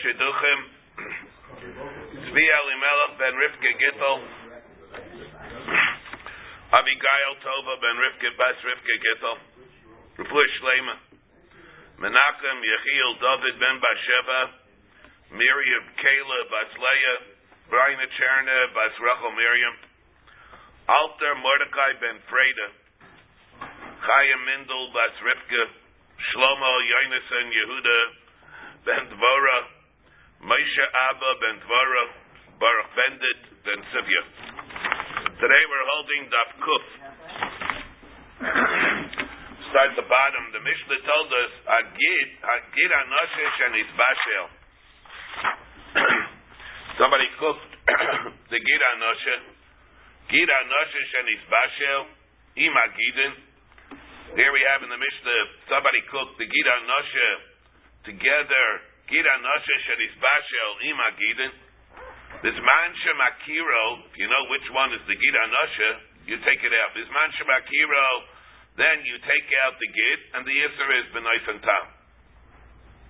Shidduchim Tzvi Elimelech ben Rivka Gittel Abigail Tova ben Rivka bas Rivka Gittel Refuah Shlema Menachem Yechiel David ben Basheva Miriam Kayla bas Leah Brian Cherna bas Rachel Miriam Alter Mordecai ben Freda Chaya Mindel bas Rivka Shlomo Yonason Yehuda ben Dvora Moshe Abba ben Dvora Baruch Bendit ben Sivya Today we're holding Daf Kuf. Start the bottom. The Mishnah told us Agid Agid Anoshesh and Isbashel Somebody cooked the Gid Anoshe Gid Anoshesh and his Bashel. Ima Gidin Here we have in the Mishnah somebody cooked the Gid Anoshe together Bashel Ima Gidin. Bisman Shemakiro, if you know which one is the Gida Noshe, you take it out. Bisman Shemakiro, then you take out the Gid, and the Yisr is Benois Tam.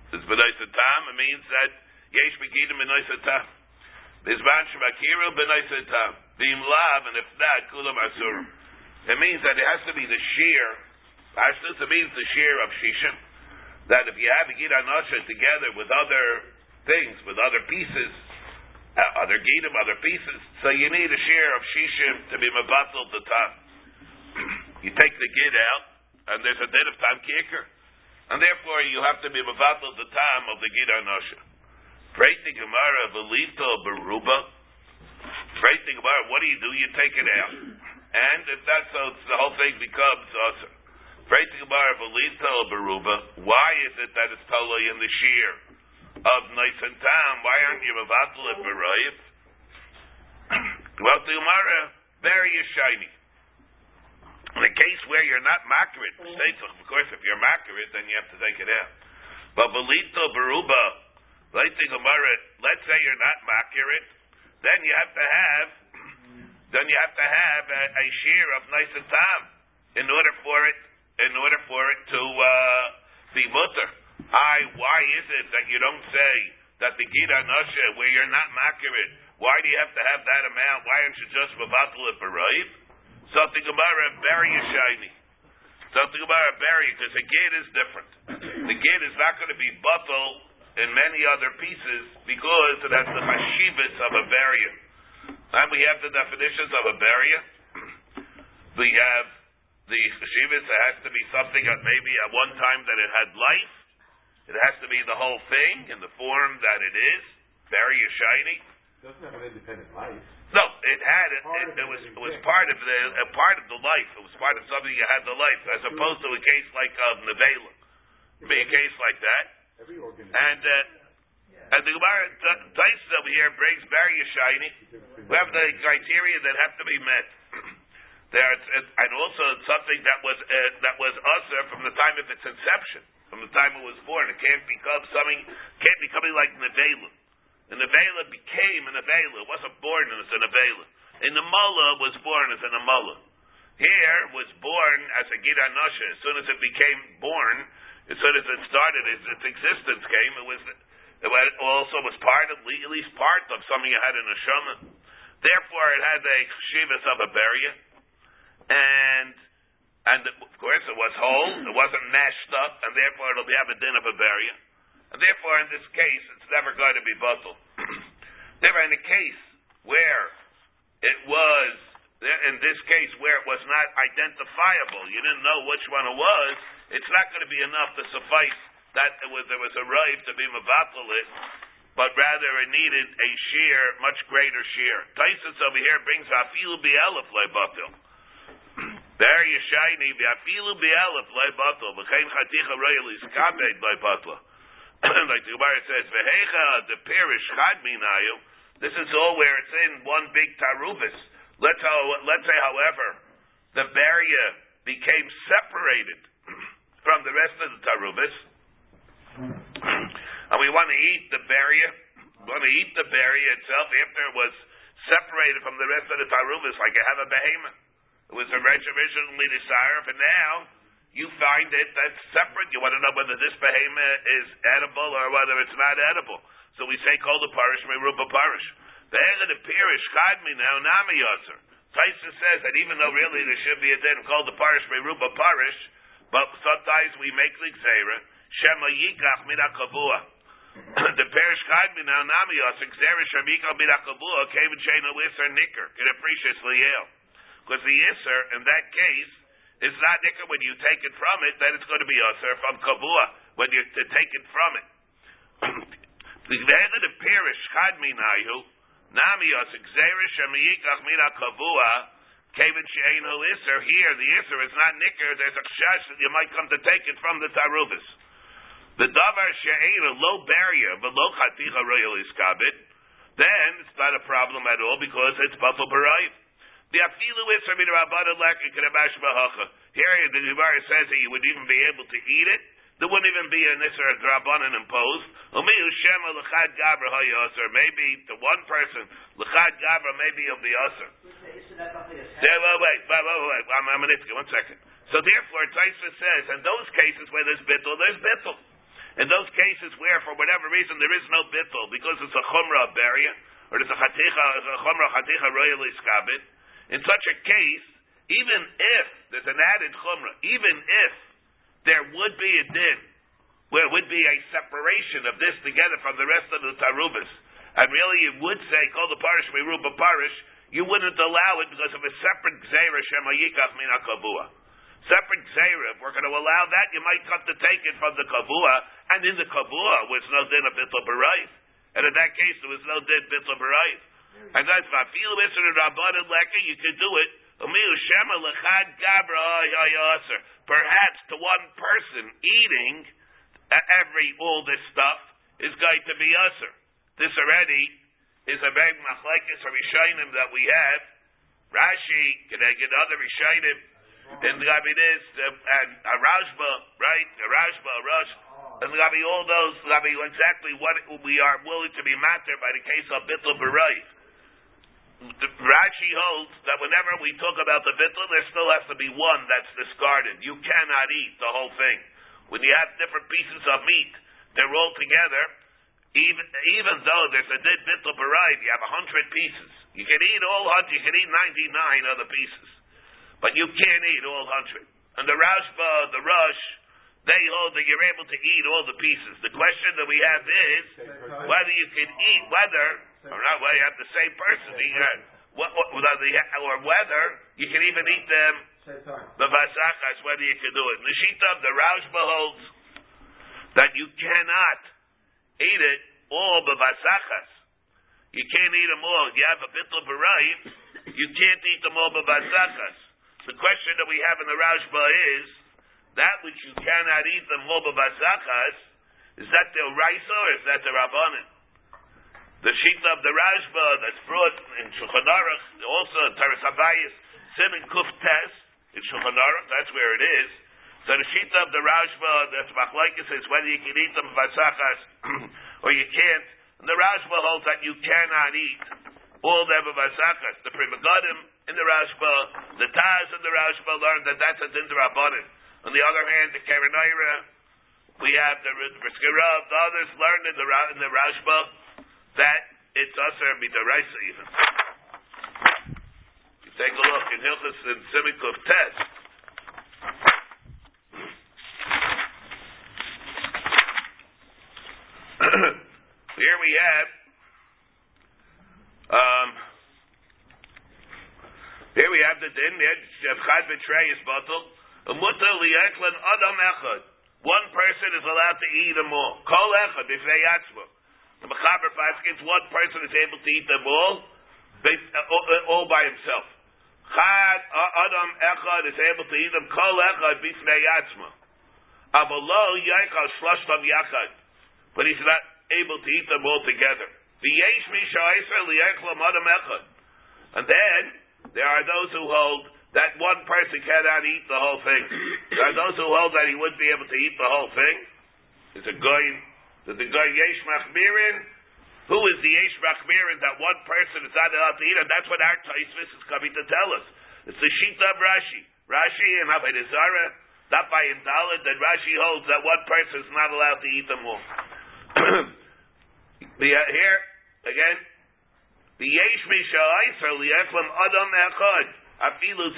This Benois and Tam, it means that Yesh Begidim Benois Tam. Bisman Shemakiro Benois and Tam. Bim Lav, and if not, Kulam Asurim. It means that it has to be the shear. Ashtus, it means the shear of Shishim that if you have a Gita Nosha together with other things, with other pieces, uh, other Gidim, other pieces, so you need a share of Shishim to be Mabatal the time. you take the Gid out, and there's a bit of time kicker. And therefore you have to be Mabatal the time of the Gita Nosha. Prating Gemara, Velito, Beruba. Prating Gemara, what do you do? You take it out. And if that's so, the whole thing becomes awesome. Why is it that it's totally in the shear of nice and tam? Why aren't you mevatel it berayif? Well, the Gemara, very shiny. In a case where you're not makrit, mm-hmm. of course if you're makrit, then you have to take it out. But belito beruba, like the Gemara, let's say you're not makrit, then you have to have, then you have to have a, a shear of nice and tam in order for it in order for it to uh, be mutter. I, why is it that you don't say that the Gita Nasha, where you're not makirit, why do you have to have that amount? Why aren't you just Mavatal it Baraib? Something about a berry is shiny. Something about a berry, because the gate is different. The gate is not going to be bottle in many other pieces because it has the mashivas of a barrier. And we have the definitions of a barrier. We have the cheshivas, it has to be something that maybe at one time that it had life. It has to be the whole thing in the form that it is, very shiny. It doesn't have an independent life. No, it had it. It, it was it was part of the a part of the life. It was part of something you had the life, as opposed to a case like of uh, nevela. Be a case like that. Every organ. And uh, and the Gemara Tyson over here brings very shiny. We have the criteria that have to be met. There, and also it's something that was uh, that was usher from the time of its inception, from the time it was born. It can't become something, can't becoming like nevela. The nevela became a nevela. It wasn't born as a nevela. In the was born as a mullah. Here was born as a gida nosha. As soon as it became born, as soon as it started, as its existence came, it was it also was part of at least part of something it had in a shama. Therefore, it had the shivas of a barrier and and of course it was whole, it wasn't mashed up, and therefore it'll be have a din of a barrier. And therefore, in this case, it's never going to be bottle. therefore, in the case where it was, in this case where it was not identifiable, you didn't know which one it was, it's not going to be enough to suffice that it was, there was a right to be mavatal it, but rather it needed a shear, much greater shear. Tysus over here brings afilu bi'elef le'batil. Ber yeshayni be'afilu be'elef loy batel chaticha royal is kabed loy batel. Like the Gemara says, v'hecha the parish chad minayu. This is all where it's in one big tarubis. Let's let's say, however, the barrier became separated from the rest of the tarubis, and we want to eat the barrier. We want to eat the barrier itself after it was separated from the rest of the tarubis, like you have a behemoth. It was originally the sire, but now you find it that's separate. You want to know whether this behemoth is edible or whether it's not edible. So we say call the parish may meruba parish. The egg of the parish me now nami yotzer. Taisa says that even though really there should be a din called the parish may meruba parish, but sometimes we make the xera shema yikach mina kavua. the parish me now nami yotzer xera shema yikach mina kavua came and chain a iser nicker. Can appreciate liel. Because the iser in that case is not nicker when you take it from it, then it's going to be uh, iser from kavua when you to take it from it. The the parish chad minayu nami os xerish amiyikach mina kavua kevin she'enu iser. Here, the iser is not nicker. There's a chash that you might come to take it from the tarubis. The davar she'enu low barrier, but low chaticha royal iskabit. Then it's not a problem at all because it's buffalo barayv. The afilu min rabbanon leki kedabash bahacha. Here, the Gemara says that you would even be able to eat it there wouldn't even be a nisr drabanan imposed. Maybe to one person, l'chad gabra, maybe it'll be usher. Yeah, wait, wait, wait, wait, wait. I'm, I'm an one second. So therefore, Taisa says, in those cases where there's bittul, there's bittul. In those cases where, for whatever reason, there is no bittul, because it's a chumrah barrier, or it's a chaticha, a chumrah chaticha royally skabit, in such a case, even if there's an added chumrah, even if there would be a din where it would be a separation of this together from the rest of the tarubas. And really, you would say, call the parish meruba parish, you wouldn't allow it because of a separate gzeira shemayikach min kavua. Separate gzeira, if we're going to allow that, you might come to take it from the kavua, and in the kavua was no din of bittul barayv. And in that case, there was no din bittul barayv. And that's my feel Mr. Rabban and Leka, you could do it oh, Perhaps to one person eating every all this stuff is going to be usher. This already is a big machlekes or rishonim that we have. Rashi, can I get other rishonim? And Rabbi this and a Rashba, right? A Rashba, a Rush, and Rabbi all those Rabbi exactly what we are willing to be matter by the case of Bittul Berayv. Rashi holds that whenever we talk about the bittul, there still has to be one that's discarded. You cannot eat the whole thing. When you have different pieces of meat, they're all together. Even even though there's a dead bittul variety, you have a hundred pieces. You can eat all hundred. You can eat ninety nine other pieces, but you can't eat all hundred. And the Rashba, the Rush, they hold that you're able to eat all the pieces. The question that we have is whether you can eat whether or not whether you have the same person what, what, or whether you can even eat them the vasachas, whether you can do it. The Shita of the Rashba holds that you cannot eat it all the vasachas. You can't eat them all. You have a bittul barayim, you can't eat them all the vasachas. The question that we have in the Rashba is that which you cannot eat them all the vasachas. Is that the Raisa or is that the Rabbanim? The sheet of the Rashba that's brought in Shulchan Aruch, also Toras Habayis, Simon Kuf Tes, in Shulchan Aruch, that's where it is. So the sheet of the Rashba, that's Machlaikis says whether you can eat them vasachas or you can't. And the Rashba holds that you cannot eat all the vasachas. The Pri Megadim in the Rashba, the Taz in the Rashba learned that that's a din On the other hand, the Karanaira, we have the Briskira, the others learned in the, in the Rashba, that it's usher midaraisa even. You take a look in Hilchus and Simikov test. Here we have um, here we have the din of chad betrayis bottle. Umuta liyeklan adam echad. One person is allowed to eat them all. Kol echad b'fei yatzmo. The Mechaber Paskins, one person is able to eat them all, based, uh, uh, all by himself. Chad Adam Echad is able to eat them kol Echad b'fnei yatzma. Avalo Yaichal Shloshtam Yachad. But he's not able to eat them all together. V'yesh misha liyachlam Adam Echad. And then, there are those who hold that one person cannot eat the whole thing. There are those who hold that he wouldn't be able to eat the whole thing. It's a going that the guy Yesh Machmirin, who is the Yesh Machmirin that one person is not allowed to eat, and that's what our Taisvis is coming to tell us. It's the Shita of Rashi. Rashi and Zarah, that by Dalit, that Rashi holds that one person is not allowed to eat them all. uh, here, again, the Yesh Misha Liechlam Adam Echad. Afilu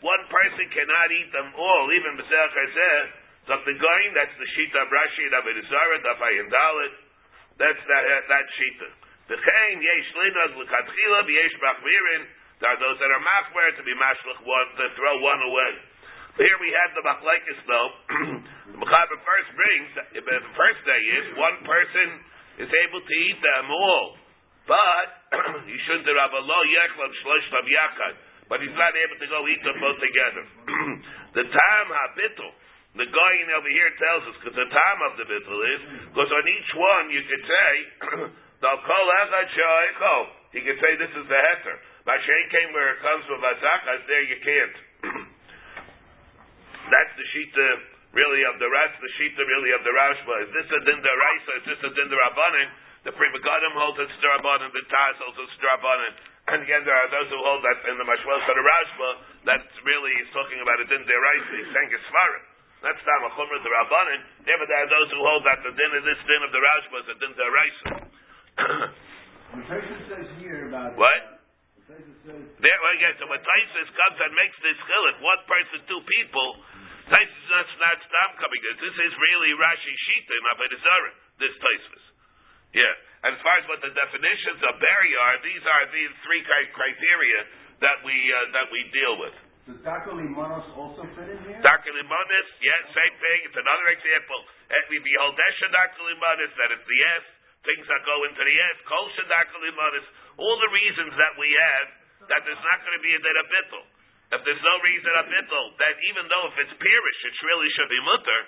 One person cannot eat them all, even B'Zeach Harzeh. So the going, that's the Shita of Rashi and Avodah Zarah, Dafayin Dalit. That's that, that Shita. The Chaim Yesh Linag L'Katchila B'Yesh Bachmirin. There are those that are machmer to be mashlich one, to throw one away. Here we have the machlekes though. the Mechaber first brings, the first day is, one person is able to eat them all. But he shouldn't have a low yechlam shloshtav yachad. But he's not able to go eat them both together. the time habitl, the guy over here tells us, because the time of the bittul is, because on each one you could say, the kol He could say this is the heter. Mashay came where it comes from vazakas, there you can't. That's the shita really of the Ras, the shita really of the Rashba. Is this a din Raisa? Is this a din Rabbanim? The Pri Megadim holds it's Drabanan, the Taz holds it's Drabanan. And again, there are those who hold that in the Mashwel to the Rashba, that's really he's talking about a din deraisa. He's saying it's Svarim. That's Tam Achumra the Rabbanin. There, but there are those who hold that the din of this din of the Rashba is a din deraisa. the person says here about what? There, well, so when Taisus comes and makes this chiluk, one person, two people, Taisus is not, not Stam coming. This is really Rashi Shita in Avodah Zarah, this Taisus. Yeah. And as far as what the definitions of Barry are, these are the three criteria that we uh, that we deal with. Does Dr. Limanos also fit in here? Dr. Limanos, yes, same thing. It's another example. And we behold Desha Dr. Limanos, that it's the S, things that go into the S, Kol Dr. Limanos, all the reasons that we have that there's not going to be a dead bittul. If there's no reason a bittul, then even though if it's pirish, it really should be mutter,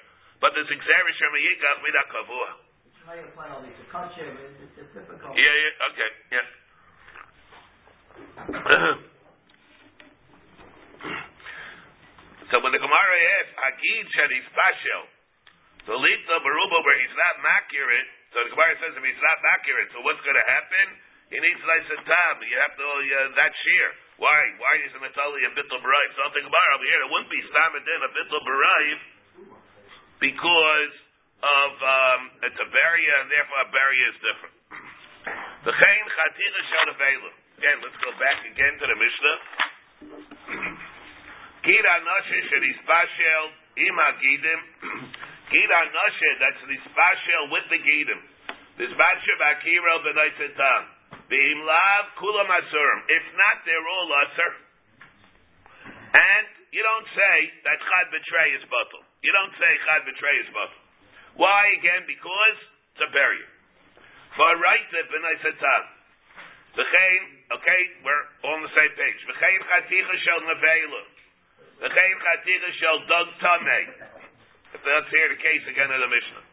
but there's exerish from a yikach midah kavua. How you apply all these? The culture is it's difficult. Yeah, yeah, okay, yeah. so when the Gemara asks, Agid Shadis Bashel, the Lita Baruba where he's not accurate, so the Gemara says if he's not accurate, so what's going to happen? He needs nice and tam. You have to, uh, that shear. Why? Why is the only a bittul b'raiv? So the Gemara over here, it wouldn't be stam and then a bittul b'raiv because of um, it's a barrier, and therefore a barrier is different. The chain chatira shel Again, let's go back again to the Mishnah. Gira noshe shel ispashel ima gidim. Gira noshe that's the ispashel with the gidim. This batshe bakiro b'naisetam. Beim lav kulam asurim. If not, they're all usher. And you don't say that chad betray is bottle. You don't say chad betray is bottle. Why again? Because it's a barrier. For right b'nai setam. V'chein, okay, we're on the same page. V'chein chaticha shel nevela. V'chein chaticha shel dog tamei. That's here the case again in the Mishnah.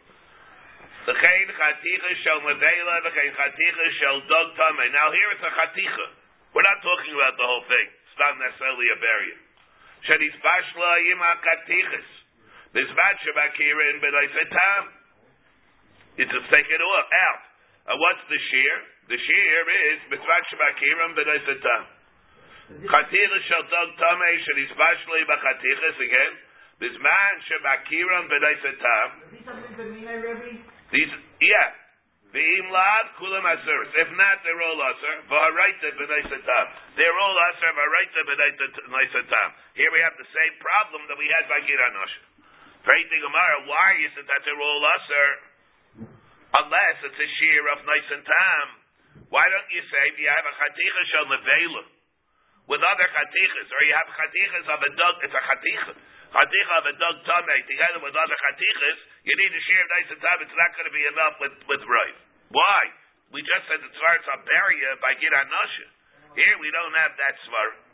V'chein chaticha shel nevela. V'chein chaticha shel dog tamei. Now here it's a chaticha. We're not talking about the whole thing. It's not necessarily a barrier. Shadis bashla yima chatichas. Bizvat Shabakira in Tam. It's to take it off, out. Uh, what's the shear? The shear is Bizvat Shabakira in Tam. Chatila shall dog tame shall is bashli bachatichas again. Bizman Shabakira in Tam. These, yeah. Ve'im lav kulam asuris. If not, they're all asur. V'haraita b'naisatam. They're all asur. V'haraita b'naisatam. Here we have the same problem that we had by Giranosh. Praising Gemara, why is it that they're all? Unless it's a shear of nice and tam. Why don't you say if you have a chaticha shel nevela with other chatichas, or you have chatichas of a dog, it's a chaticha. Chaticha of a dog tame together with other chatichas, you need a share nice and tam, it's not going to be enough with, with right. Why? We just said the tzvar a barrier by Giran Here we don't have that tzvar.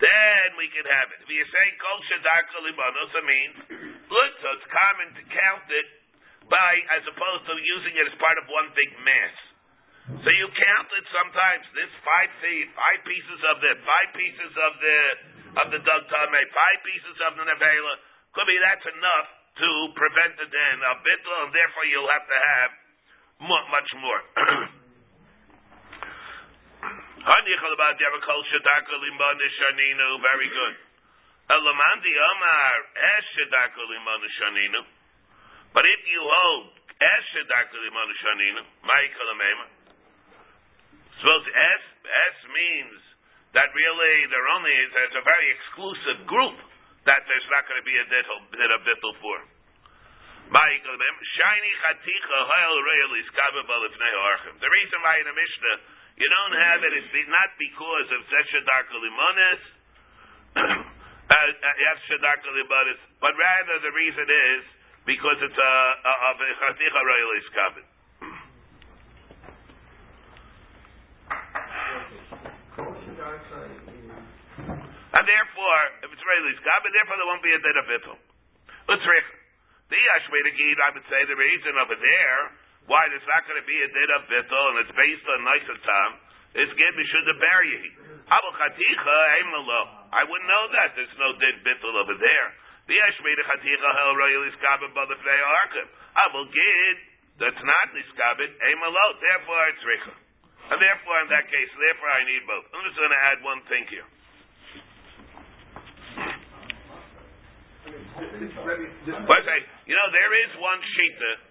Then we can have it. If you say kol shadaka limanos, I mean, good, so it's common to count it by, as opposed to using it as part of one big mass. So you count it sometimes, this five feet, five pieces of the, five pieces of the, of the dog tame, five pieces of the nevela, could be that's enough to prevent the den of bittul, and therefore you'll have to have mu- much more. Very good. Elamandi Omar eh, Shaninu. But if you hold Es Shadaka Limon Shaninu, Michael Amema. Suppose S S means that really there only is it's a very exclusive group that there's not going to be a dittel, bit of for. Michael Amema. Shiny Chaticha Hoel Real Iskaba Balifnei Archim. The reason why in the Mishnah you don't have it is be, not because of yes, Shadar Limonis, but rather the reason is because it's a of a Chaticha Royal Iskabit. And therefore, if it's Royal Iskabit, therefore there won't be a dead of Vittel. Utzrich. The Ashwedagid, I would say the reason over there why there's not going to be a din of bittul and it's based on time is get mishud the barrier. Abu chaticha emalo. I wouldn't know that. There's no din bittul over there. The hel arkim. Abu gid that's not iskabed emalo. Therefore it's richa. And therefore in that case, therefore I need both. I'm just going to add one thing here. But say, you know, there is one shita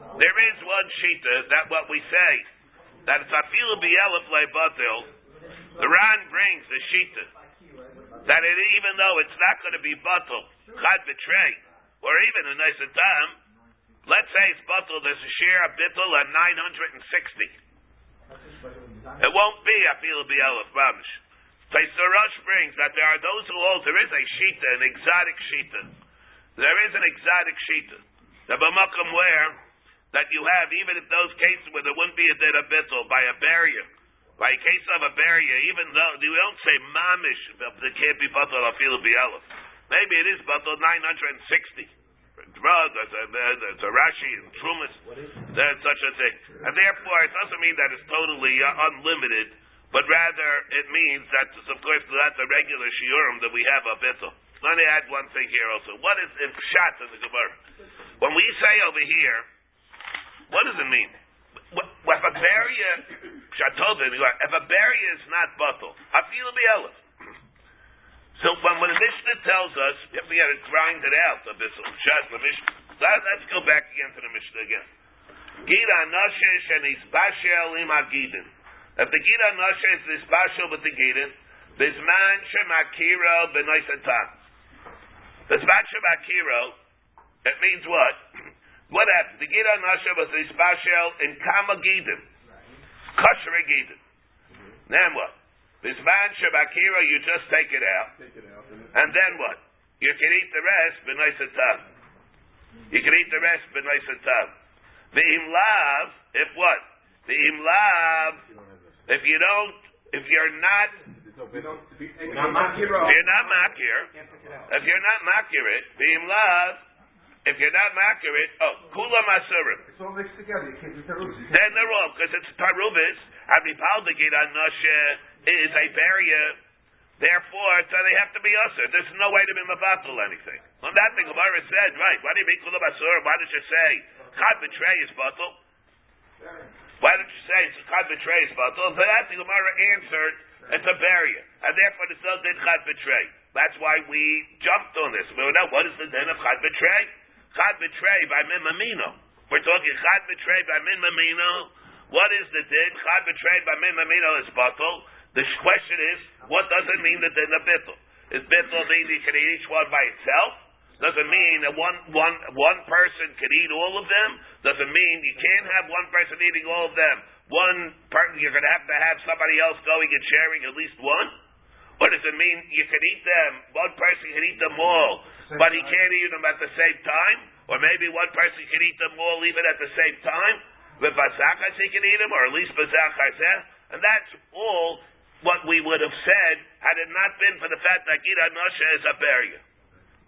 there is one shita that what we say that it's afilu bielef leibatil. The Ran brings the shita that it, even though it's not going to be batil chad betray or even in a nice time, let's say it's batil. There's a share of bittul at nine hundred and sixty. It won't be afilu bielef mamish. Taisar Rush brings that there are those who hold there is a shita, an exotic shita. There is an exotic shita. The b'makom where that you have, even if those cases where there wouldn't be a dead of by a barrier, by case of a barrier, even though we don't say mamish, there can't be batal afilu bi'alef. Maybe it is batal 960. Drug, there's a, there's a Rashi and Trumas, there's such a thing. And therefore, it doesn't mean that it's totally uh, unlimited, but rather it means that, of course, that's a regular shiurim that we have a bittul. Let me add one thing here also. What is in Pshat in the Gemara? When we say over here, what does it mean? If a barrier, if a barrier is not batal, I feel be elef. So when, when the Mishnah tells us, you have to grind it out bit. Shas the Mishnah. Let, us go back again to the Mishnah again. Gida nashesh and isbashel im agidin. If the gida nashesh is isbashel with the gidin, this man shemakiro benoisatam. This man shemakiro, it means what? What happened? The Gida Nasha was Isbashel in Kama Gidim. Kosher Gidim. Then what? This man Shabakira, you just take it out. Take it out. And then what? You can eat the rest, b'noisatam. You can eat the rest, b'noisatam. V'im lav, if what? V'im lav, if you don't, if you're not, If you're not makir, if you're not makir it, v'im lav, if you're not it, oh, kula masurim. It's all mixed together. You can't do. Then they're wrong, because it's tarubis, and mipal the gida nashe is a barrier, therefore, so they have to be usher. There's no way to be mabatul anything. On that thing, Gemara said, right, why do you make kula masurim? Why did you say, chad betray is batul? Why did you say it's chad betray is batul? For that, the Gemara answered, it's a barrier, and therefore the still did chad betray. That's why we jumped on this. We know what is the din of chad betray? Chad betray by min mamino. We're talking chad betray by min mamino. What is the din? Chad betray by min mamino is batul. The question is, what does it mean the din of bittul? Is bittul mean you can eat each one by itself? Does it mean that one, one, one person can eat all of them? Does it mean you can't have one person eating all of them? One person, you're going to have to have somebody else going and sharing at least one? Or does it mean you can eat them, one person can eat them all, but he can't eat them at the same time? Or maybe one person can eat them all even at the same time? With bazakas he can eat them, or at least bazakas, and that's all what we would have said had it not been for the fact that Gida Nosha is a barrier.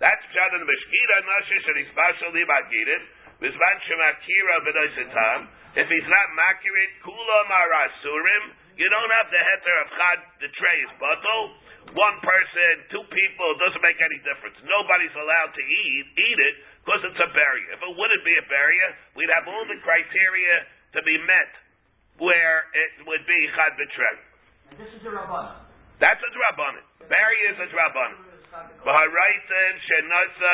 That's Pshat in the Mishkida Nosha Shanishbashal Libagidin, Vizman Shemakira B'noisitam. If he's not makirit, Kula Marasurim, you don't have the heter of Chad, the tray is bottle. One person, two people, it doesn't make any difference. Nobody's allowed to eat, eat it, because it's a barrier. If it wouldn't be a barrier, we'd have all the criteria to be met where it would be chad. And this is a Rabbanah. That's a drabanan. Barry is a drabanan. V'haraitim shenasa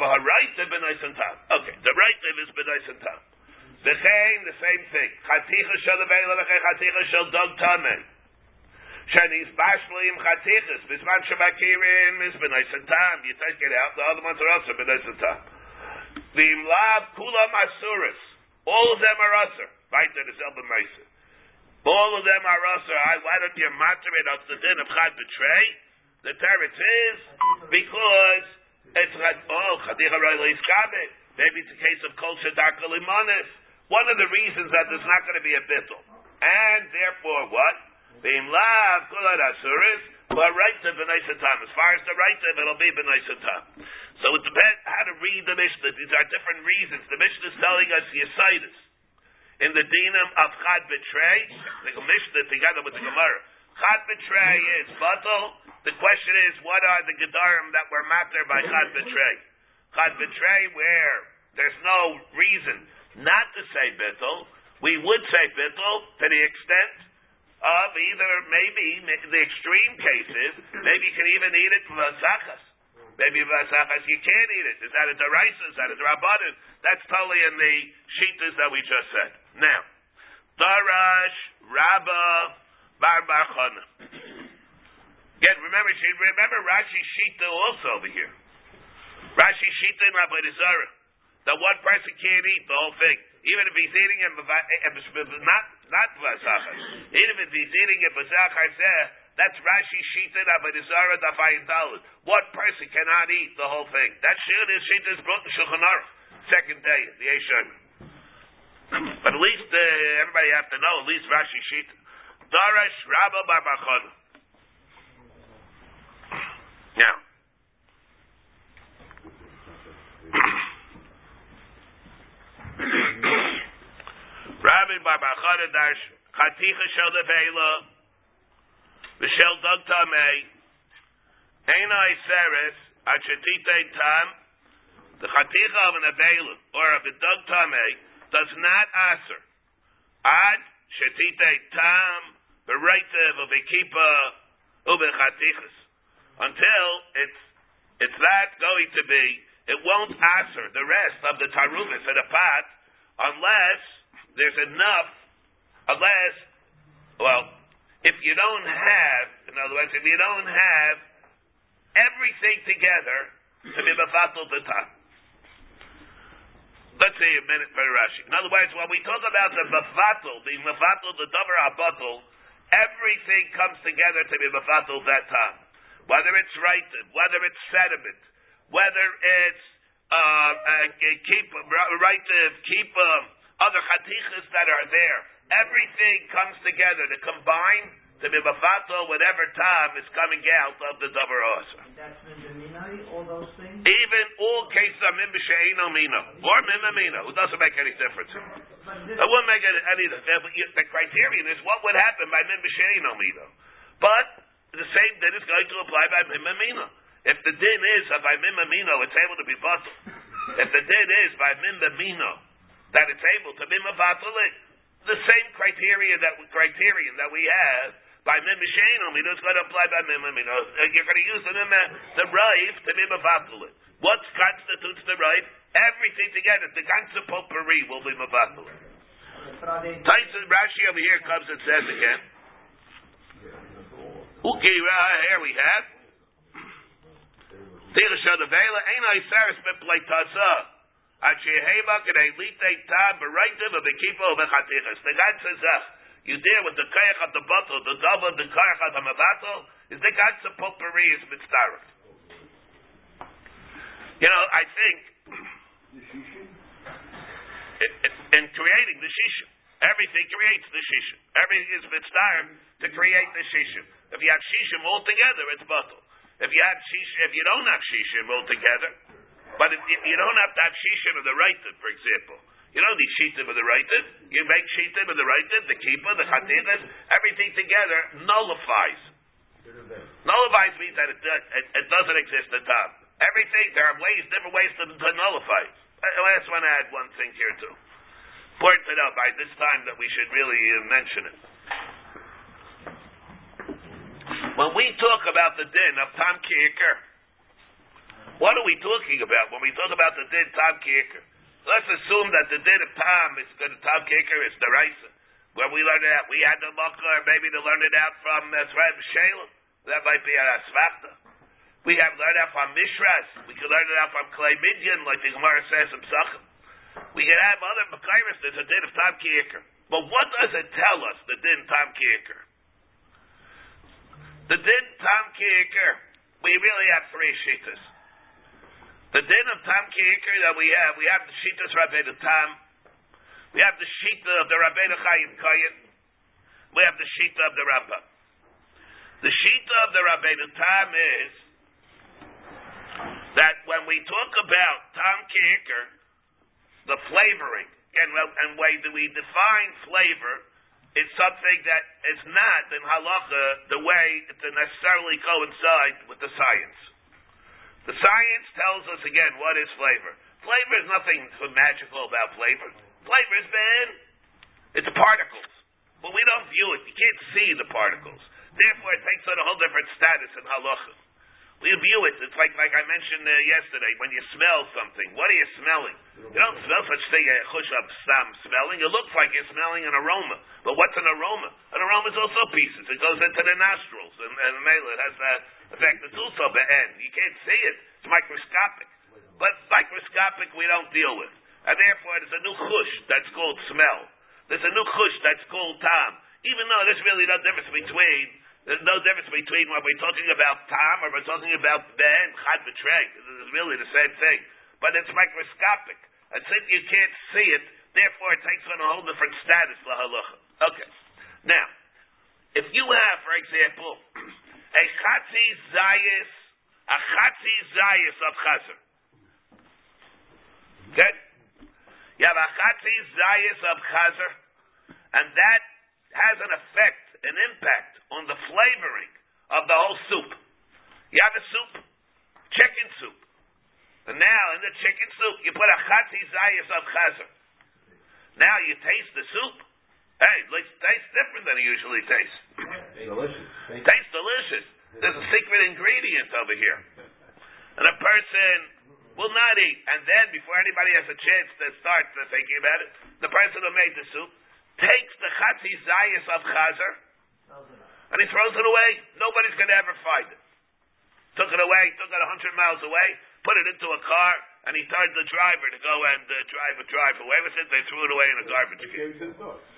v'haraitim b'naisan tam. Okay, the raitim is b'naisan tam. V'chein, the same thing. Chaticha shel avela v'chein chaticha shel dog tameh. Shenis bashlim chatichas bisman shabakirim is b'naisan tam. You take it out. The other ones are also b'naisan tam. V'imlav kulam asuris. All of them are usher. Right there, the Zelba Mesa. All of them are usher. Why don't you matter it out the din of chad betray? The teretz is because it's like oh chadicha roilis Maybe it's a case of kol shadaka limonis. One of the reasons that there's not going to be a bittul, and therefore what? Beim lav kulat asuris. Well, right to b'naisatam. As far as the right to, it'll be b'naisatam. So it depends how to read the Mishnah. These are different reasons. The Mishnah is telling us Yesitis. In the dinam of Chad Betray, the Mishnah together with the Gemara. Chad Betray is batal. The question is, what are the Gedarim that were matter by Chad Betray? Chad Betray, where there's no reason not to say bittul, we would say bittul to the extent of either maybe the extreme cases, maybe you can even eat it vasachas. Maybe vasachas you can't eat it. Is that a deraisa? Is that a drabanan? That's totally in the shitas that we just said. Now, Darash Rabba Bar. Again, remember, remember Rashi Shita also over here. Rashi Shita and Rabbi Zara. That one person can't eat the whole thing. Even if he's eating it, not, not Vasachas. Even if he's eating it, Vasachas that's Rashi Shita Rabbi Zara Dafayin Dalit. One person cannot eat the whole thing. That Shita is Shita is brought in Shulchan Aruch. Second day, the Eshon. But at least uh, everybody have to know, at least Rashi Shita. Darash Rabba Barbachana. Now, Rabbi Barbachana Dash Chaticha Shel Devela Seres Tam the Chaticha of an Avela or of a Dog Tamei does not answer. Ad Shetite Tam Bereitev of a Kipa Ube Chatichas until it's it's that going to be it won't answer the rest of the taruvis in a pot unless there's enough unless well if you don't have in other words if you don't have everything together to be befatul the time. Let's say a minute for Rashi. In other words, when we talk about the befatul, the mefatul, the davar abatul, everything comes together to be befatul that time whether it's right, whether it's sediment, whether it's uh, uh, keep right to keep uh, other chatichas that are there. Everything comes together to combine to be mafato whatever time is coming out of the davar osir. That's all those things. Even all cases are min b'sheino mino or min mino. It doesn't make any difference. It wouldn't make any. any the criterion is what would happen by min b'sheino mino. But the same din is going to apply by mimamino. If the din is by mimamino, it's able to be bottled. If the din is by mimamino, that it's able to be mavatolik, the same criteria that criterion that we have by mimasheno, mino is going to apply by mimamino. Uh, uh, you're going to use the uh, the rife to be mavatolik. What constitutes the rife? Everything together. The ganze potpourri will be mavatolik. Tyson Rashi over here comes and says again. Okay, right here we have. Tilasha the Vela, ain't I Saris Miplay The God says, ah, you deal with the Kayach of the bottle, the double, the Kayach of the Mabato, is the God potpourri is. You know, I think in creating the shishim, everything creates the shishim. Everything is mitzdarif to create the shishim. If you have shishim all together, it's bottle. If you have shishim, if you don't have shishim all together, but if, if you don't have to have shishim of the right, for example, you know the shishim of the right, you make shishim of the right, the keeper, the chatinas, everything together nullifies. Nullifies means that it, it, it doesn't exist at top. Everything, there are ways, different ways to, to nullify. I just want to add one thing here too. Important know by this time that we should really uh, mention it. When we talk about the din of Tam Kicker, what are we talking about when we talk about the din Tam Kicker? Let's assume that the din of Tam is good. Tam Kicker is the Raisa. When we learned it out, we had the or maybe to learn it out from uh, Shalem. That might be a Svachta. We have learned out from Mishras. We can learn it out from Kli Midyan, like the Gemara says in Psachim. We can have other Makairis. There's a din of Tam Kicker. But what does it tell us, the din Tam Kicker? The din Tam Kicker, we really have three shitas. The din of Tam Kicker that we have, we have the shitas Rabbeinu Tam, we have the shita of the Rabbeinu Chaim Kayin, we have the shita of the Rambam. The shita of the Rabbeinu Tam is that when we talk about Tam Kicker, the flavoring, and, and way do we define flavor, it's something that is not in halacha the way to necessarily coincide with the science. The science tells us again what is flavor. Flavor is nothing magical about flavor. Flavor is bad. It's particles. But we don't view it. You can't see the particles. Therefore, it takes on a whole different status in halacha. We view it. It's like like I mentioned uh, yesterday. When you smell something, what are you smelling? You don't smell such thing as chushab sam smelling. It looks like you're smelling an aroma. But what's an aroma? An aroma is also pieces. It goes into the nostrils, and, and it has that effect. It's also end. You can't see it. It's microscopic. But microscopic we don't deal with. And therefore, there's a new chush that's called smell. There's a new chush that's called tam. Even though there's really no difference between there's no difference between when we're talking about tam or we're talking about ben, chad, betreg. It's really the same thing. But it's microscopic. And since you can't see it, therefore it takes on a whole different status, la halacha. Okay. Now, if you have, for example, a chatzi zayis, a chatzi zayis of chazer. Okay? You have a chatzi zayis of chazer, and that has an effect, an impact on the flavoring of the whole soup. You have a soup, chicken soup. And now in the chicken soup, you put a chatzi zayis of chazer. Now you taste the soup. Hey, it tastes different than it usually tastes. Delicious. Tastes delicious. There's a secret ingredient over here. And a person will not eat. And then, before anybody has a chance to start thinking about it, the person who made the soup takes the chatzi zayis of chazer and he throws it away. Nobody's going to ever find it. Took it away, took it a hundred miles away, put it into a car, and he told the driver to go and uh, drive a drive away with it. They threw it away in a garbage can.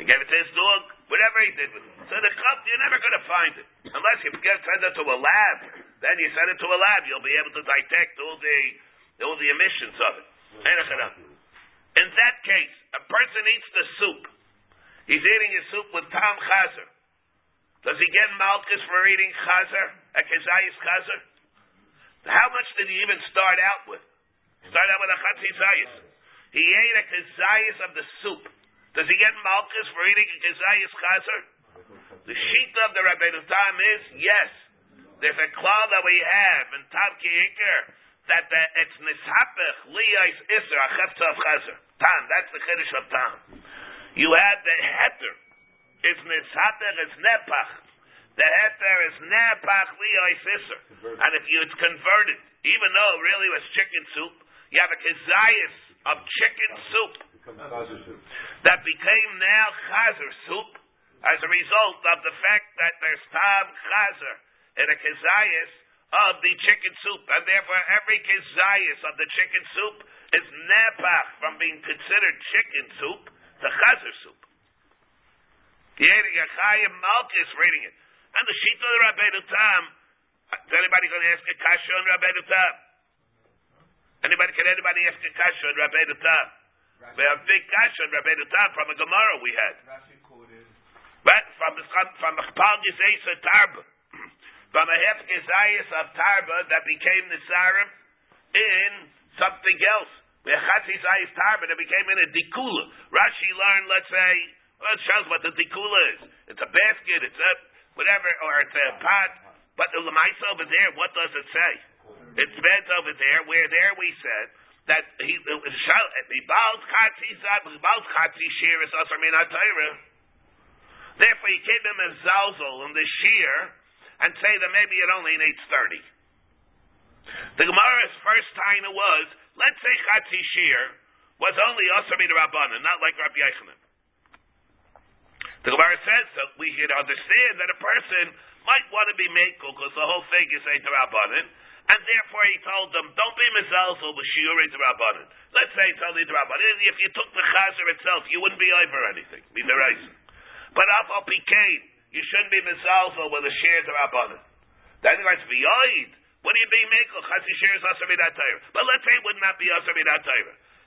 He gave it to his dog, whatever he did with it. So the cup, you're never going to find it. Unless you get, send it to a lab. Then you send it to a lab, you'll be able to detect all the, all the emissions of it. In that case, a person eats the soup. He's eating his soup with Tom Chazer. Does he get malchus for eating chazer, a kezayis chazer? How much did he even start out with? Start out with a chatzizayis. He ate a kezayis of the soup. Does he get malchus for eating a kezayis chazer? The sheet of the Rabbeinu Tam is yes. There's a klal that we have in Tam Ki'ikr that the, it's nishapech liyais iser achefta of chazer. Tam, that's the chiddush of Tam. You have the heter it's nishater, it's nepach. The heter is nepach liyoi fisser. And if you it's converted, even though it really was chicken soup, you have a kezayis of chicken soup that became now chazer soup as a result of the fact that there's tam chazer in a kezayis of the chicken soup, and therefore every kezayis of the chicken soup is nepach from being considered chicken soup to chazer soup. Yeri Chayim Malchus reading it. And the sheet of the Rabbeinu Tam. Is anybody going to ask a kasha on Rabbeinu Tam? Anybody, can anybody ask a kasha on Rabbeinu Tam? We have big kasha on Rabbeinu Tam from a Gemara we had. Right? From the from the Chpal Gezayis Tarba. From a half Gezayis of Tarba that became the Sarim in something else. Where Chatzi Zayis Tarba that became in a Dikula. Rashi learned, let's say, well, it shows what the tikula is. It's a basket, it's a whatever, or it's a pot. But the lemaisa over there, what does it say? It's meant over there, where there we said that he Bibalt Chatzi Zad Bibalt Chatzi Shir is also min Therefore, he gave him a zalzal in the shear and say that maybe it only needs thirty. The Gemara's first time it was, let's say Chatzi Shir was only also min Rabbanan, not like Rabbi Yochanan. The Gemara says that we should understand that a person might want to be makel because the whole thing is a Rabbanan, and therefore he told them, don't be mezalzel with shiurei Rabbanan. Let's say it's only Rabbanan. If you took the chazer itself, you wouldn't be over anything. Be the reason. But afal pikein, you shouldn't be mezalzel with a share Rabbanan. Then the guy's b'yoid. What do you be makel? Chazi shares asar midat But let's say it would not be asar midat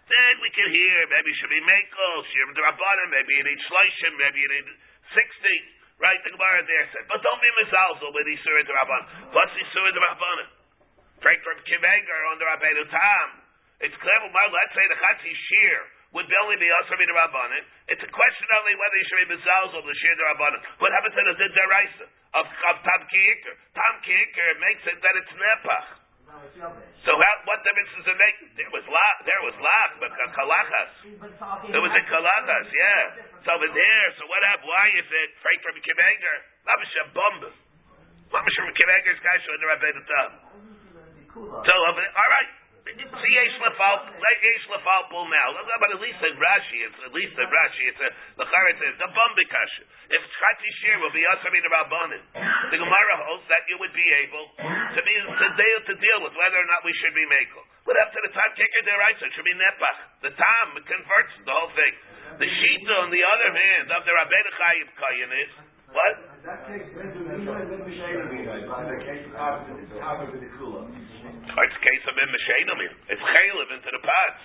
then we can hear maybe it should be Mekel, Shirim Rabbanim, maybe you need Shloishim, maybe you need 60. Right, the Gemara there said. But don't be Mizalzel with Isur Rabbanim. What's Isur Rabbanim? Frank from Kiveger the Rabbeinu Tam. It's clear, well, let's say the Chatzi Shir would only be also be the Rabbanim. It's a question only whether you should be Mizalzel the Shir the Rabbanim. What happens to the Deraisa of, of Tam Kiiker? Tam Kiiker makes it that it's Nepach. So how, what difference does it make? There was la, there was lach, but kalachas. There was a kalachas, yeah. So over there, so what happened? Why is it freight from Kimeger? Mamish a bomb. Mamish from Kimeger's guy showing the Rabbeinu Tam. So over all right. See Yesh Lefal, Yesh Bull now. But at least in Rashi, it's at least in Rashi, it's a the Charetz says the Bumbikash. If Chati Shir will be Yasami the Rabbanin, the Gemara holds that you would be able to be to deal to deal with whether or not we should be Mako. But after the time kicker there right, so it should be Nepach. The time converts the whole thing. The Shita, on the other hand, of the Rabbeinu Chayiv Kayin is what? That it's a case of immishanomim. It's chaylev into the pot.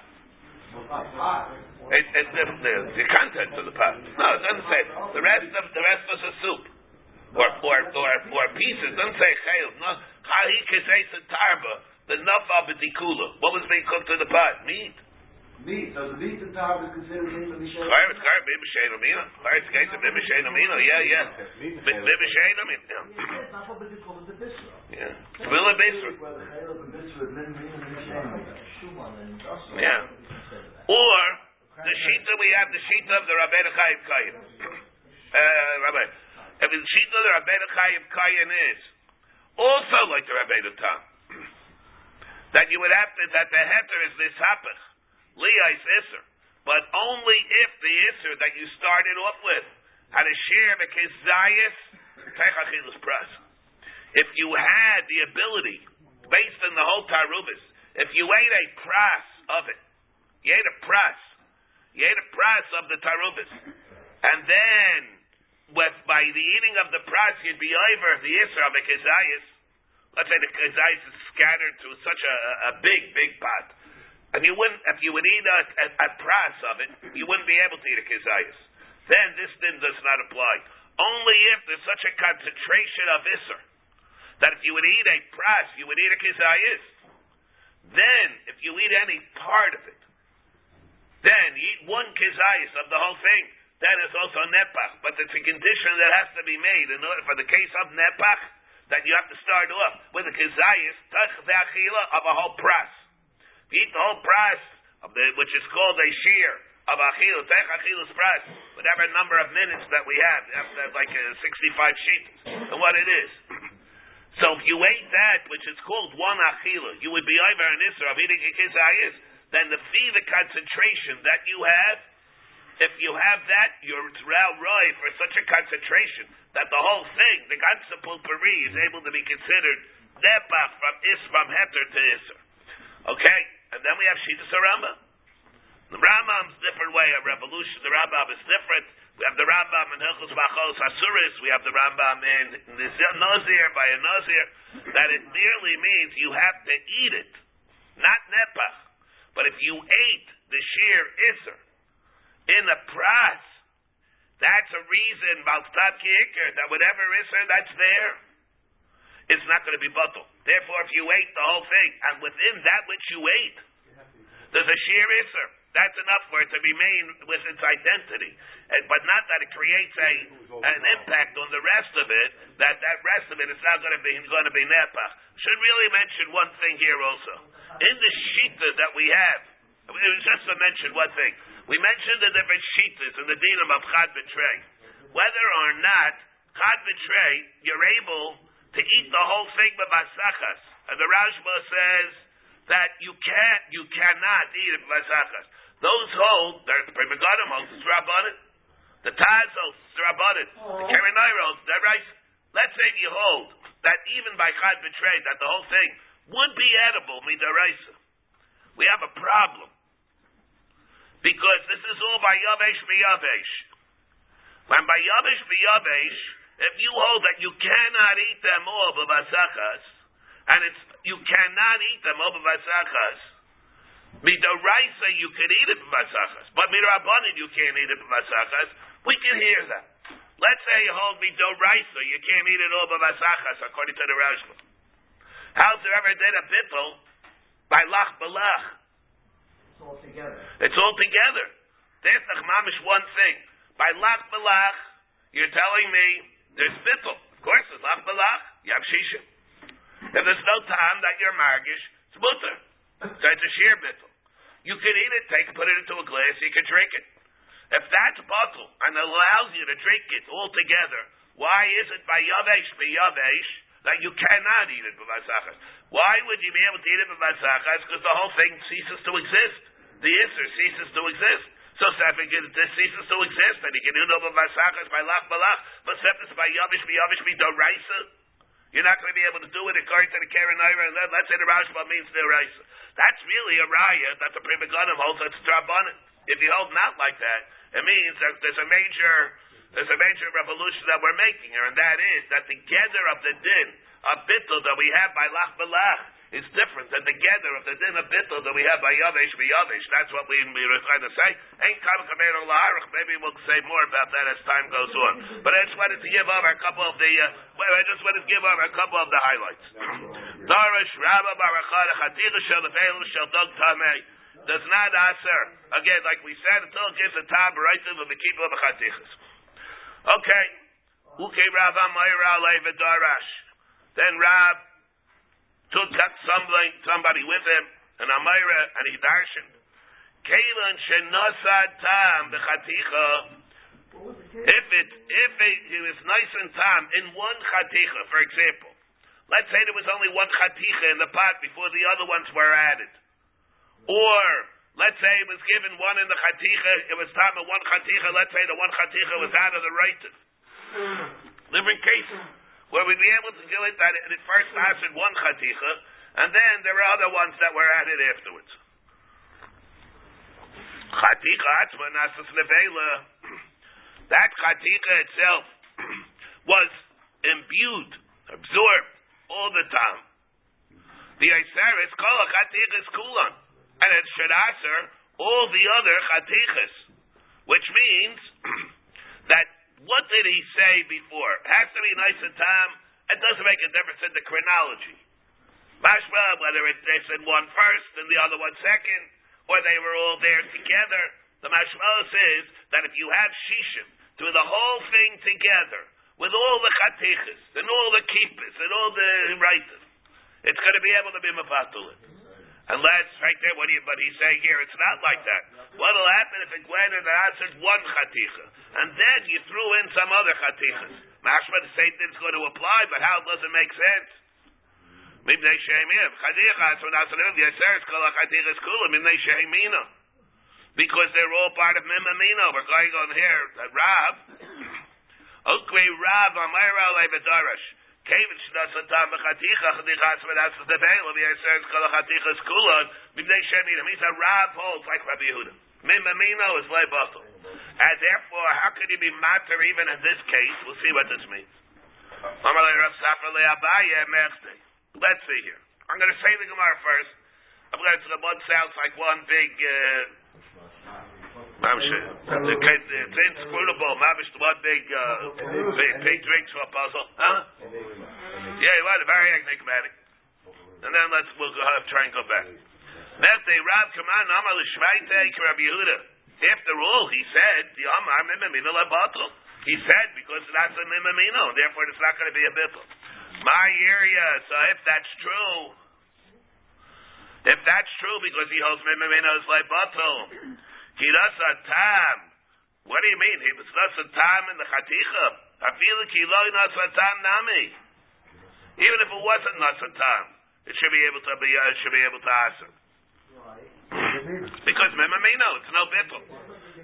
It, it, the, the, the content of the pot. No, it doesn't say. The rest of the rest was a soup. Or or or, or pieces. It doesn't say chaylev. No, he kisais tarba. The nafa b'tikula. What was being cooked in the pot? Meat. Meat. So the meat and tarb is considered meat of Mishain. Chayv, it's chayv, b'mishain amino. Chayv, it's case of b'mishain amino. Yeah, yeah. B'mishain amino. Yeah. Yeah. Villa Bisra. Yeah. Or the shita we have the shita of the Rabbeinu Chayiv Kayin. Uh, Rabbi, if the shita of the Rabbeinu Chayiv Kayin is also like the Rabbeinu Tam, that you would have to that the heter is this hapach. Liyais Isser. But only if the Isser that you started off with had a share of a Kezayis, Techachilus Pras. If you had the ability, based on the whole Tarubis, if you ate a pras of it, you ate a pras, you ate a pras of the Tarubis, and then with by the eating of the pras you'd be over the Isra of a Kezayis, let's say the Kezayis is scattered to such a, a big, big pot and you wouldn't, if you would eat a, a, a pras of it, you wouldn't be able to eat a kizayis. Then this din does not apply. Only if there's such a concentration of iser that if you would eat a pras, you would eat a kizayis. Then, if you eat any part of it, then you eat one kizayis of the whole thing. That is also nepach, but it's a condition that has to be made in order for the case of nepach that you have to start off with a kizayis, tach of a whole pras eat the whole of the, which is called a shear of achil, tech achilus price, whatever number of minutes that we have, like uh, 65 sheets, and what it is. So if you ate that, which is called one achila, you would be over an isra of eating a is. Then the fee, the concentration that you have, if you have that, you're roy for such a concentration that the whole thing, the Gansapul Pari, is able to be considered nepach from is from heter to isra. Okay? And then we have shita Rambam. The Rambam's different way of revolution. The Rambam is different. We have the Rambam Machos Hasuris. We have the Rambam in the Nazir by a Nazir. That it merely means you have to eat it, not nepach. But if you ate the sheer iser in the pras, that's a reason Baltat that whatever iser that's there it's not going to be bottle. Therefore, if you ate the whole thing, and within that which you ate, there's a sheer iser. That's enough for it to remain with its identity. And, but not that it creates a an impact on the rest of it, that that rest of it is not going to be going to be nepach. Should really mention one thing here also. In the shita that we have, it was just to mention one thing. We mentioned the different shitas in the dinam of chad betray. Whether or not chad betray, you're able to eat the whole thing b'masachas. And the Rashba says that you can't, you cannot eat it b'masachas. Those hold, the Pri Megadim holds, it's Rabbanim. The Taz holds, it's Rabbanim. The oh. Karen holds, they're right. Let's say you hold that even by Chad betrayed, that the whole thing would be edible, midaraisa. We have a problem. Because this is all by Yavesh Yavesh. When by Yavesh Yavesh, if you hold that you cannot eat them all b'masachas, and it's you cannot eat them all b'masachas, Midoraisa, you can eat it b'masachas, but midrabanan, you can't eat it b'masachas. We can hear that. Let's say you hold midoraisa, you can't eat it all b'masachas, according to the Rashba. How's there ever did a bittel by lach balach? It's all together. It's all together. There's the mamish one thing. By lach balach, you're telling me there's bittel. Of course, there's lach balach. You have shishim. If there's no time that you're margish, it's mutter. So it's a sheer bittel. You can eat it, take put it into a glass, you can drink it. If that's bottle and allows you to drink it all together, why is it by yavesh by yavesh that you cannot eat it b'masachas? Why would you be able to eat it b'masachas? Because the whole thing ceases to exist. The isser ceases to exist. So Sefik, this ceases to exist, and you can do no b'masachas by lach balach, but Sefik by yavesh by yavesh by doraisa. You're not going to be able to do it according to the Karen and let's say the Rashba means the Raisa. That's really a raya that the Pri Megadim holds that's drabanan. If you hold not like that, it means that there's a major there's a major revolution that we're making here, and that is that the gather of the din of bittul that we have by lach balach is different than the gather of the din of bittul that we have by yavesh yavesh. That's what we, we were trying to say. Ain't kam kamer Maybe we'll say more about that as time goes on. But I just wanted to give over a couple of the. Uh, I just wanted to give over a couple of the highlights. Darish Rabba Barachad Chatiga Shel Shel Dog Tamei does not answer again, like we said, until it gives a tab right to the keeper of the chatichas. Okay. Uke Rav Amayra Darash. Then Rab took somebody, somebody with him, and Amira, and he darshened. Kalan shenasad tam b'chaticha. If it if it, it was nice and tam in one chaticha, for example, let's say there was only one chaticha in the pot before the other ones were added, or let's say it was given one in the chaticha, it was time of one chaticha. Let's say the one chaticha was out of the right. Different cases where we'd be able to do it that it first answered one chaticha, and then there were other ones that were added afterwards. Chaticha levela. That chaticha itself was imbued, absorbed all the time. The Iseris call a chatichas kulan, and it should answer all the other chatichas, which means that what did he say before? Has to be nice and time. It doesn't make a difference in the chronology. Mashma, whether it, they said one first and the other one second, or they were all there together. The mashmalos is that if you have shishim, do the whole thing together with all the chatichas and all the keepers and all the writers, it's going to be able to be mafatulit. Unless, right there, what, do you, but he's saying here, it's not like that. What'll happen if it went and answered one chaticha, and then you threw in some other chatichas? Mashma, the same thing's going to apply, but how does it make sense? Mibnei Shemim. Chaticha, that's what the Yeseres call a chatichas kula, Mibnei Shemina. Because they're all part of Mimamina. We're going on here, Rav. Ukwe Rav, Amira Lebedarash. Kevin Shnasatam Chaticha Chadichas Menas the of Yeser Kol Chatichas Kulon Bibnei Shemina means a Rav holds like Rabbi Yehuda. Mimamino is Lebatel. And therefore, how could he be matter even in this case? We'll see what this means. Let's see here. I'm going to say the Gemara first. I'm going to, the one sounds like one big, uh, it's inscrutable. Mamish, one big, uh, big, drinks for a puzzle. Huh? Yeah, well, the very enigmatic. And then let's, we'll go, try and go back. Mete Rav Kaman Amar L'Shvaite Rabbi Yehuda. After all, he said, the Amar Mimamino Labatul. He said, because that's a Mimamino, therefore it's not going to be a Bittul. My area, so if that's true, if that's true, because he holds Mimamino is like Batul, Kirasa Tam. What do you mean? He was Nasa Tam in the Chaticha. I feel like he Nasa Tam Nami. Even if it wasn't Nasa Tam, it should be able to be, uh, should be able to answer. Because Memamino, it's no bittul.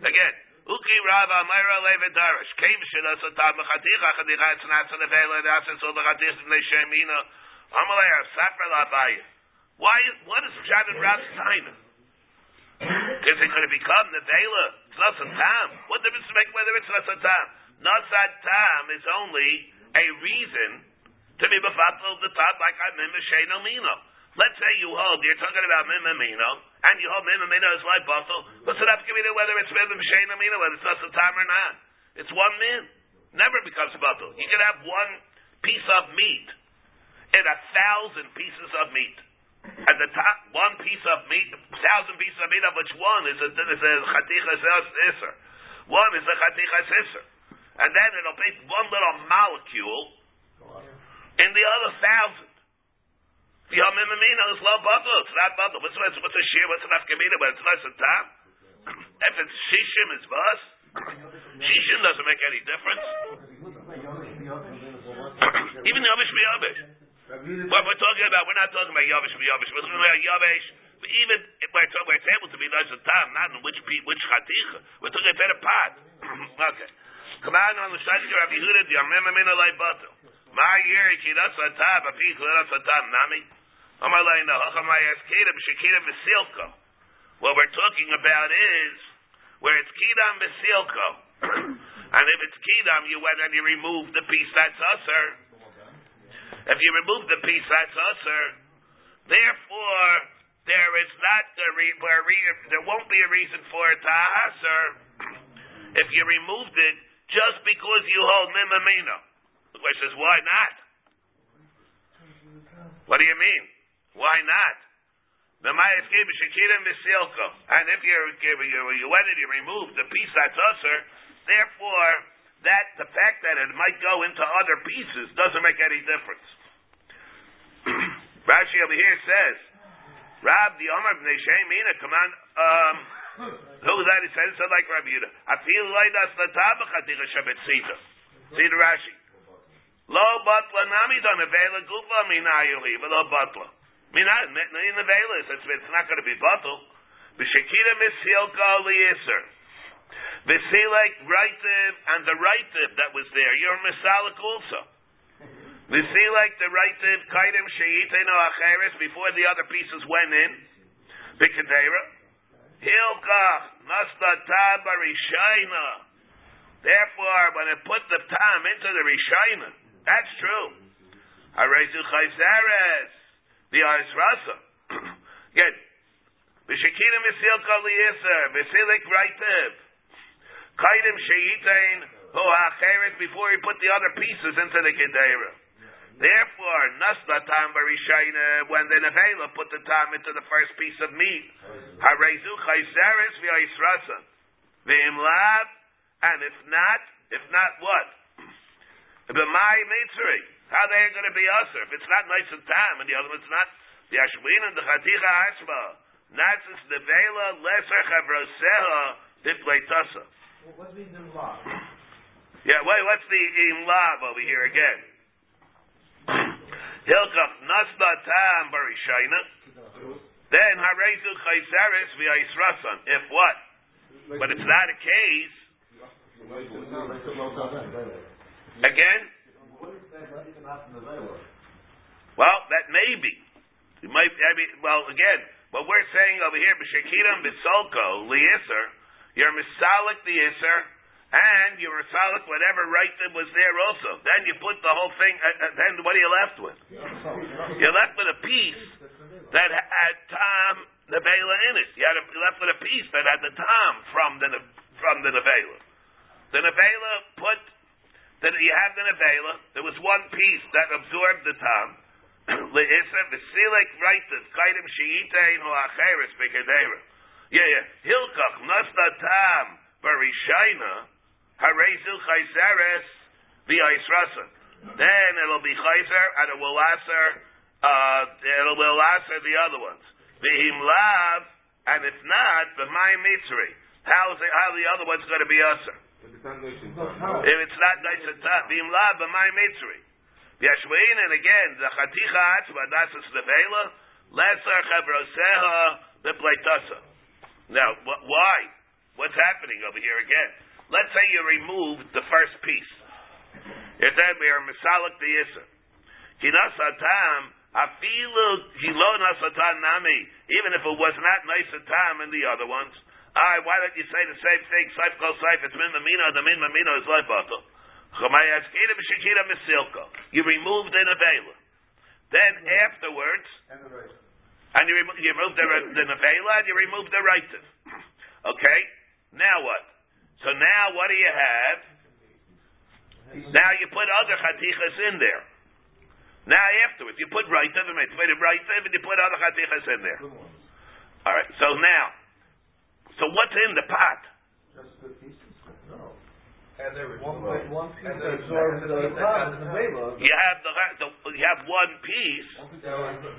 Again, Uki Rava Myra Leva Darish, Came Shilas Atam Chaticha Chadicha it's not so the Vela Dasis or the Chaticha Neshemina. Amalei Sapra Labaya. Why what is Pshat and Rav's time? Because it could have become the Vela. It's not tam. What difference does make whether it's not a tam? Not that tam is only a reason to be befattled the top like I'm in Misheno. Let's say you hold, you're talking about Mimamino, and you hold Mimamino as like Bathel. What's it have to give you whether it's Mimam Amino, whether it's not time or not? It's one min. Never becomes Bathel. You can have one piece of meat and a thousand pieces of meat. At the top, one piece of meat, thousand pieces of meat, of which one is a, is a chaticha isser. One is a chaticha isser. And then it'll be one little molecule in the other thousand. The Yomimamina is low bubble. It's not bubble. What's, what's, what's a shear? What's an afkamina? But it's not a tam. If it's shishim, it's bus. Shishim doesn't make any difference. Even the Yavish Yavish. What we're talking about, we're not talking about Yavish Yavish. We're talking about Yavish. Even if we're, talking, we're able to be nice a tam, not in which which chaticha. We're talking about a pot. okay. Come on on the side of Rabbi Yehuda, the Yomimamina like butter. My year, kidas atab, a peak, kidas atab, nami. What we're talking about is where it's kidam besilko, and if it's kidam, you went and you remove the piece that's usher. If you remove the piece that's usher, therefore there is not the re- where re- there won't be a reason for it to usher if you removed it just because you hold mimamino. The question is why not? What do you mean? Why not? And if you're you went and you removed the piece that's usher, therefore that the fact that it might go into other pieces doesn't make any difference. Rashi over here says, Rab the Omar b'nei Shemina, come on, um, who that he says so like Rabbi Yehuda. I feel like that's the tabachatira shabbat sita. See the Rashi. Lo batla nami don avela gufa minayuli, but lo batla. Mina in the velas, it's, not going to be batal. B'shekira misilka liyiser. V'silek rightiv and the rightiv that was there. You're misalik also. V'silek the rightiv kaidim sheiteno acheres before the other pieces went in. B'kedera. Hilkach nasta taba rishaina. Therefore, when it put the tam into the rishaina, that's true. Harezu chayzeres the Ais Rasa. Again, V'shekina misil kol yiser, v'silik raitiv. Kaidim sheyitain hu ha'acheret before he put the other pieces into the Gedera. Therefore, nasla tam when the nevela put the tam into the first piece of meat, harezu chayzeres v'ais rasa. V'im and if not, if not what? B'mai mitzri. How they are going to be usher if it's not nice and time and the other one's not? The ashwin and the chaticha asma. Natzis nevela lesser chavroseha dipleitasa. What means in? Yeah, wait, what's the imlav over here again? Hilkach nasla tam barishaina. Then harezu chayzeres v'yisrasan. If what? But it's not a case. Again? Well, that may be. You might, I mean, well, again, what we're saying over here, b'shekiram b'solko li'isr, you're misalik the isr, and you're misalik whatever right that was there also. Then you put the whole thing, uh, uh, then what are you left with? You're left with a piece that had tam nevela in it. You had a, you're left with a piece that had the tam from the from the nevela. The nevela put that you have the nevela. There was one piece that absorbed the tam. Le'isa v'silik reitas kaidim she'itein hu acheres b'kedera. Yeah, yeah. Hilkach nasta tam barishayna harezu chayzeres v'aisrasan. Then it'll be chayzer and it will answer, uh, it will answer the other ones. V'him lav, and if not, the my mitzri. How is it, how the other one's going to be usher? If it's not nice and how? If it's not nice and tough, v'him lav, the my mitzri. V'yashvein, and again, the chaticha atzma, dasas nevela, lesser chavroseha, the pleitasa. Now, wh- why? What's happening over here again? Let's say you removed the first piece. If then we are misalik the yisr. Kinasatam, afilu nasatan nami, even if it was not nice tam in the other ones. I why don't you say the same thing? Saif kol saif, it's min mamina, the min mamina is life bottle. Chamayaskira b'shikira misilko. You removed the nevela. Then afterwards, And right. you, remo- you remove the, the nevela and you remove the rightive. Okay? Now what? So now what do you have? Now you put other chatichas in there. Now afterwards, you put rightive and you put rightive and you put other chatichas in there. All right. So now, so what's in the pot? Just the pieces. No. And there One, no- one piece And that absorbs the there's- and the vela. You have the, the you have one piece. The one the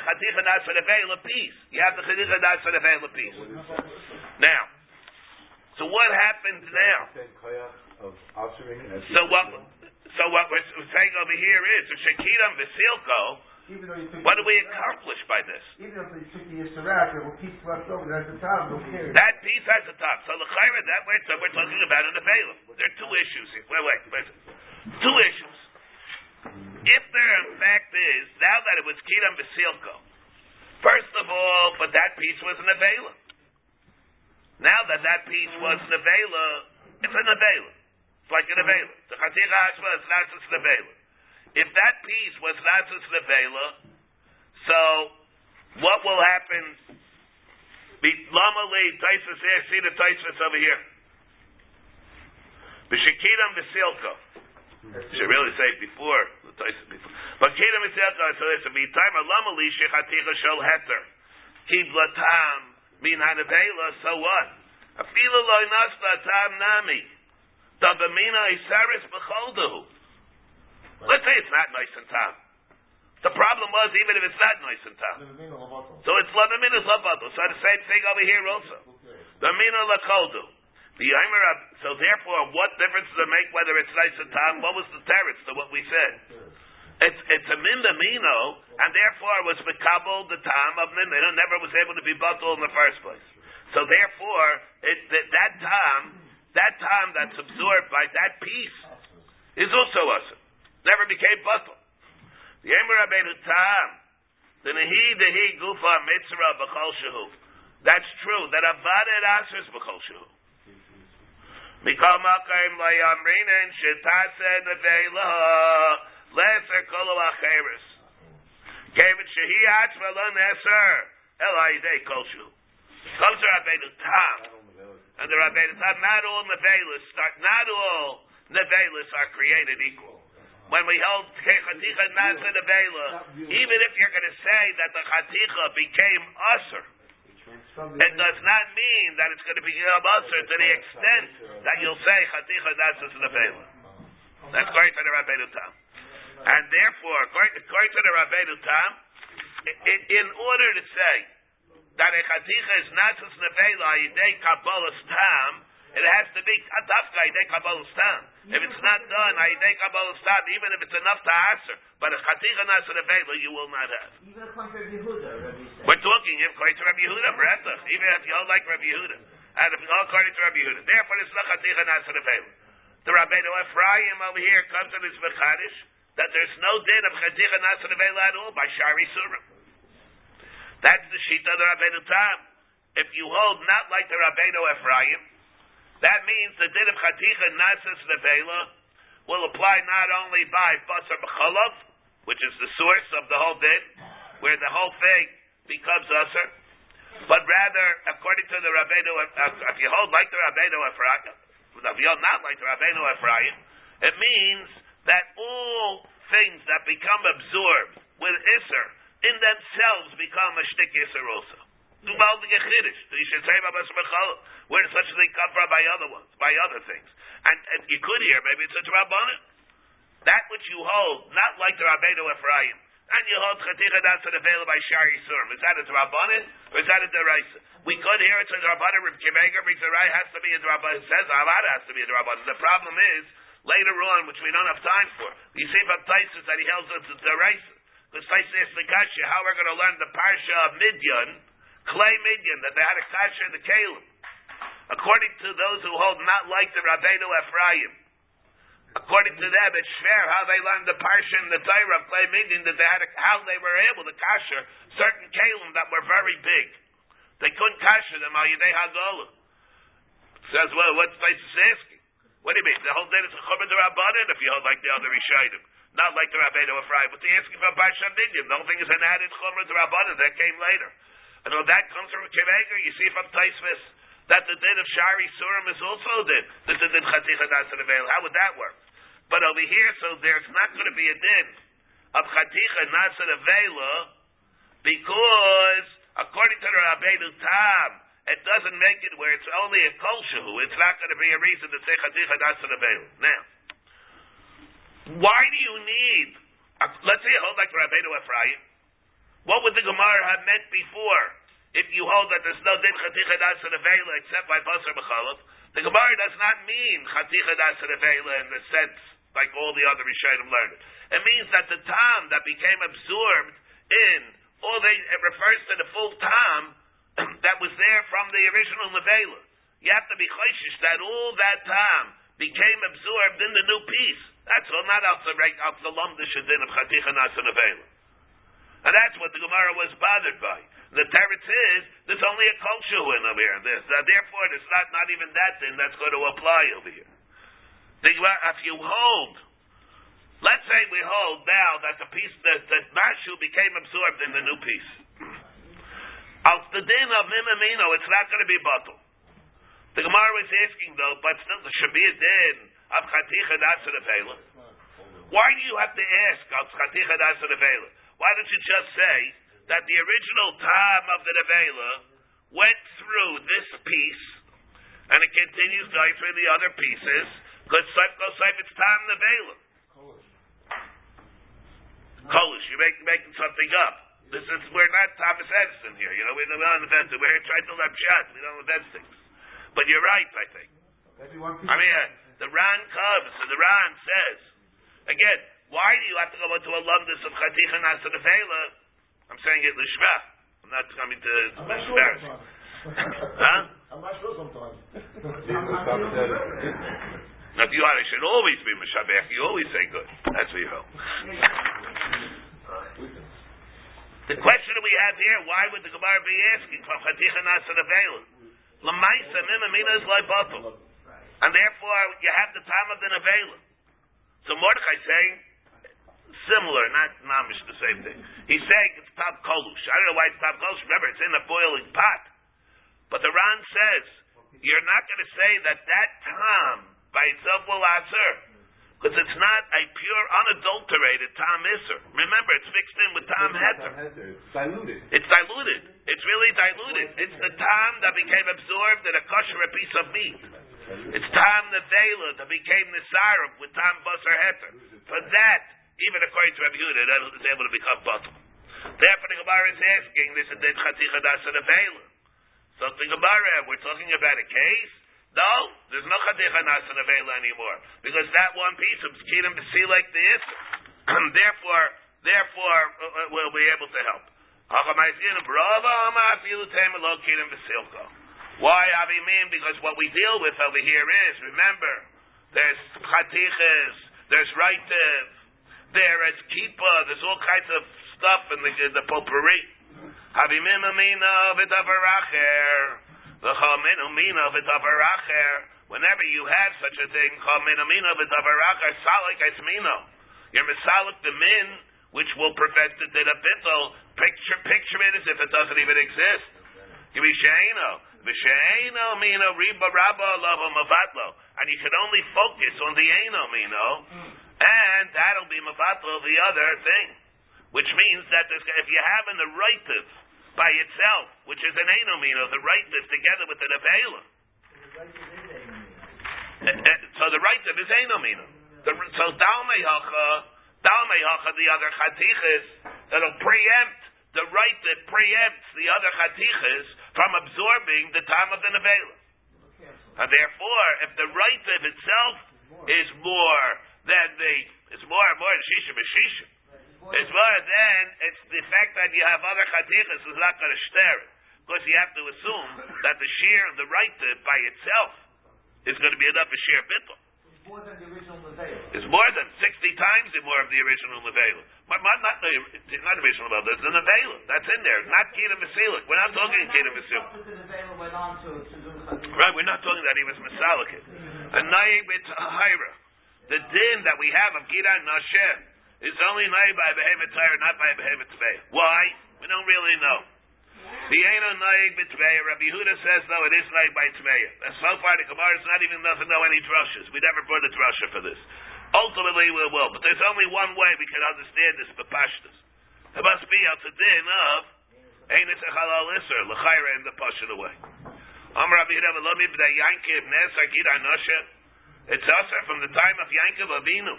chaticha that's for the vela piece. You have the chaticha that's for the vela piece. Now, so what happens now? Same koyach of ushering as So what? So what we're saying over here is, the Shekiram Vasilko, Even though you took. what do we accomplish by this? Even if you took the Yisrael, there were pieces left over the top, who cares? That piece has a top. So the chayra that we're, so we're talking about in the Balaam. There are two issues here. Wait, wait, wait. Two issues. If there in fact is, now that it was Kiram Vasilko, first of all, but that piece was an Avela. Now that that piece was an Avela, it's an Avela. It's like an Avela. The Chaticha Hashma is not just an Avela. If that piece was not just an so what will happen Lama le Taisus here, see the Taisus over here. B'shekiram v'silko. Should really say before the Taisus before. But kiram v'silko. So it's a time lama li shechaticha shel heter. Kibla tam min hanavela. So what? Afilu lo nasta tam nami. Dabamina isaris b'choldahu. Let's say it's not nice and tam. The problem was even if it's not nice and tam. So it's lamina lavato. So the same thing over here also. The mina lakoldu. The so therefore, what difference does it make whether it's nice and tam? What was the teretz to what we said? It's it's a min mino, and therefore was mekabel the tam of min mino, never was able to be bottled in the first place. So therefore, it, that, that that tam that's absorbed by that piece, is also us. Never became bottled. The Yomer Rabbeinu tam, the nehi dehi gufa mitzvah b'chol shehu. That's true. That avadet asers b'chol shehu. Mikol makayim lo yamrinen shetase nevela leser kolo acheres. Kevin shehi atzma lo neser el ha'idei kol shehu. Comes to Rabbeinu tam. And the Rabbeinu tam, not all nevelas start, not all nevelas are created equal. When we hold chaticha nasa nevela, even if you're going to say that the chaticha became usher, it does not mean that it's going to become usher to the extent that you'll say chaticha nasa nevela. That's according to the Rabbeinu tam. And therefore, according, to the Rabbeinu tam, in order to say that a chaticha is not just nevela yidei kabbalas tam, it has to be dafka yidei kabbalas tam. If it's not done yidei kabbalas tam, even if it's enough to answer, but a to nevela, you will not have. Even according to Yehuda, Rabbi said. We're talking if according to Rabbi Yehuda, even if you don't like Rabbi Yehuda, and if you don't according to Rabbi Yehuda, therefore it's not to nevela. The Rabbeinu Ephraim over here comes to this mechadish that there's no din of to nevela at all by shari surim. That's the shita of the Rabbeinu Tam. If you hold not like the Rabbeinu Ephraim, that means the din of chaticha nasas nevela will apply not only by basar b'chalav, which is the source of the whole din, where the whole thing becomes usher, but rather, according to the Rabbeinu, if you hold like the Rabbeinu Ephraim, if you hold not like the Rabbeinu Ephraim, it means that all things that become absorbed with Isser, in themselves become a shtik Isser also. Dumal the Chiddush. You should say Babas Mechal. Where does such a thing come from by other ones, by other things? And, and you could hear, maybe it's a Rabbanim. That which you hold, not like the Rabbeinu Ephraim, and you hold Chaticha that's available by Shari Surim. Is that a Rabbanim or is that a Deraisa? We could hear it's a Rabbanim. Reb Kimeger brings the right has to be a Rabbanim. Says Avad has to be a Rabbanim. The problem is later on, which we don't have time for. You see from Taisus that he holds it's a Deraisa. Because Taisus asks the Kasha how we're going to learn the Parsha of Midian, Kli Midyan, that they had a Kasha in the Kalim. According to those who hold not like the Rabbeinu Ephraim, according to them, it's fair how they learned the parsha in the Torah of Kli Midyan that they had a, how they were able to kasher certain kalim that were very big. They couldn't kasher them al yidei hagolah. Says, well, what's Taisus asking? What do you mean? The whole day is a chumrah rabbanon if you hold like the other Rishayim. Not like the Rabbeinu Ephraim, but they're asking for Parsha Midian. The whole thing is an added chumrah rabbanon that came later. And all that comes from Kiveger, you see from Taisvis that the din of Shari Surim is also din. This is din Chaticha Nasar How would that work? But over here, so there's not going to be a din of Chaticha Nasar because, according to the Rabbeinu Tam, it doesn't make it where it's only a kolshahu. It's not going to be a reason to say Chaticha Nasar Now, why do you need, uh, let's say you hold like Rabbeinu Ephraim, what would the Gemara have meant before? If you hold that there's no din chaticha das vela except by basar b'chalav, the Gemara does not mean chaticha das vela in the sense like all the other Rishonim learned it. Means that the tam that became absorbed in all they it refers to the full tam that was there from the original nevela. You have to be choishish that all that tam became absorbed in the new piece. That's all, not out the out the lumdish din of chaticha nas and that's what the Gemara was bothered by. The teretz is there's only a culture in over here. This, uh, therefore, it's not not even that thing that's going to apply over here. The, if you hold, let's say we hold now that the piece that that mashu became absorbed in the new piece. Al the din of mimamino, it's not going to be bottle. The Gemara was asking though, but still there should be a din of chaticha Why do you have to ask al chaticha Why don't you just say? That the original time of the Nevela went through this piece, and it continues going through the other pieces, because it's time Nevela. Kolish, you're making, making something up. This is we're not Thomas Edison here. You know, we're not inventing. We're here trying to learn shots. We don't invent things. But you're right, I think. I mean, uh, the Ran comes and the Ran says again. Why do you have to go into a lumdus of Chaticha Nasa I'm saying it lishma. I'm not coming to embarrass you. huh? I'm not sure sometimes. Now, if you are, it should always be Meshabech. You always say good. That's what you hope. the question that we have here, why would the Gemara be asking from Chaticha Nasa Nevela? Lamaisa Mimamina is like bottle. And therefore, you have the time of the Nevela. So Mordechai saying, similar, not mamish the same thing. He's saying it's top kolush. I don't know why it's top kolush. Remember, it's in a boiling pot. But the Ran says you're not going to say that that tam by itself will answer. Because it's not a pure, unadulterated tam iser. Remember, it's mixed in with tam heter. It's diluted. It's diluted. It's really diluted. It's the tam that became absorbed in a kosher a piece of meat. It's tam the vela that became the syrup with tam basar heter. For that, even according to Rabbi Yehuda, that is able to become bottom. Therefore, the Gemara is asking this is Din Chaticha Das and Avela. So the Gemara, we're talking about a case. No, there's no Chaticha Das and anymore because that one piece of Kedem to see like this. therefore, therefore, uh, uh, we'll be able to help. Why Avi mean? Because what we deal with over here is, remember, there's chatiches, there's right there as kippah. There's all kinds of stuff in the, in the potpourri. Havimim amina v'davaracher. V'chamin amina v'davaracher. Whenever you have such a thing, chamin amina v'davaracher, salik esmino. You're misalik the min, which will prevent the din of bittel. Picture, picture it as if it doesn't even exist. Sheino. V'sheino mino riba rabba lavo mavatlo. And you can only focus on the eno mino and that'll be mevatel the other thing, which means that if you have an narrative by itself, which is an enomino, the rightive together with the nevela. Eh, eh, So the rightive is enomino. So dalmei hacha, dalmei hacha, the other chatiches that'll preempt the right that preempts the other chatiches from absorbing the time of the nevela. And therefore, if the right of itself is more than the, it's more and more shisha b'shisha, it's more than it's the fact that you have other chatichas is not going to stare it. Because you have to assume that the shear, the right by itself, is going to be enough for shear bittul. It's more than the original Nevela. It's more than 60 times the more of the original Nevela. But not, not, the, not the original Nevela, it's the Nevela. That's in there. Not Kira Vasilik. We're not talking to, to do Right, we're not talking that he was Masalik. A Naib Hira. The din that we have of Gida Nashem is only Naib by Behemoth Torah, not by Behemoth Tvei. Why? We don't really know. The Aino Naib B'Tveya, Rabbi Yehuda says, no, it is Naib by Tveya. So far, the Gemara not even doesn't know any drushes. We never brought a drusha for this. Ultimately, we will. But there's only one way we can understand this B'Pashtas. It must be the din of Einis Echalal Isser, L'chaira in the Pashat away. Am Rabbi Yehuda, Lo Mibda Yankiv Nes Agida Noshe. It's also from the time of Yankiv Avinu.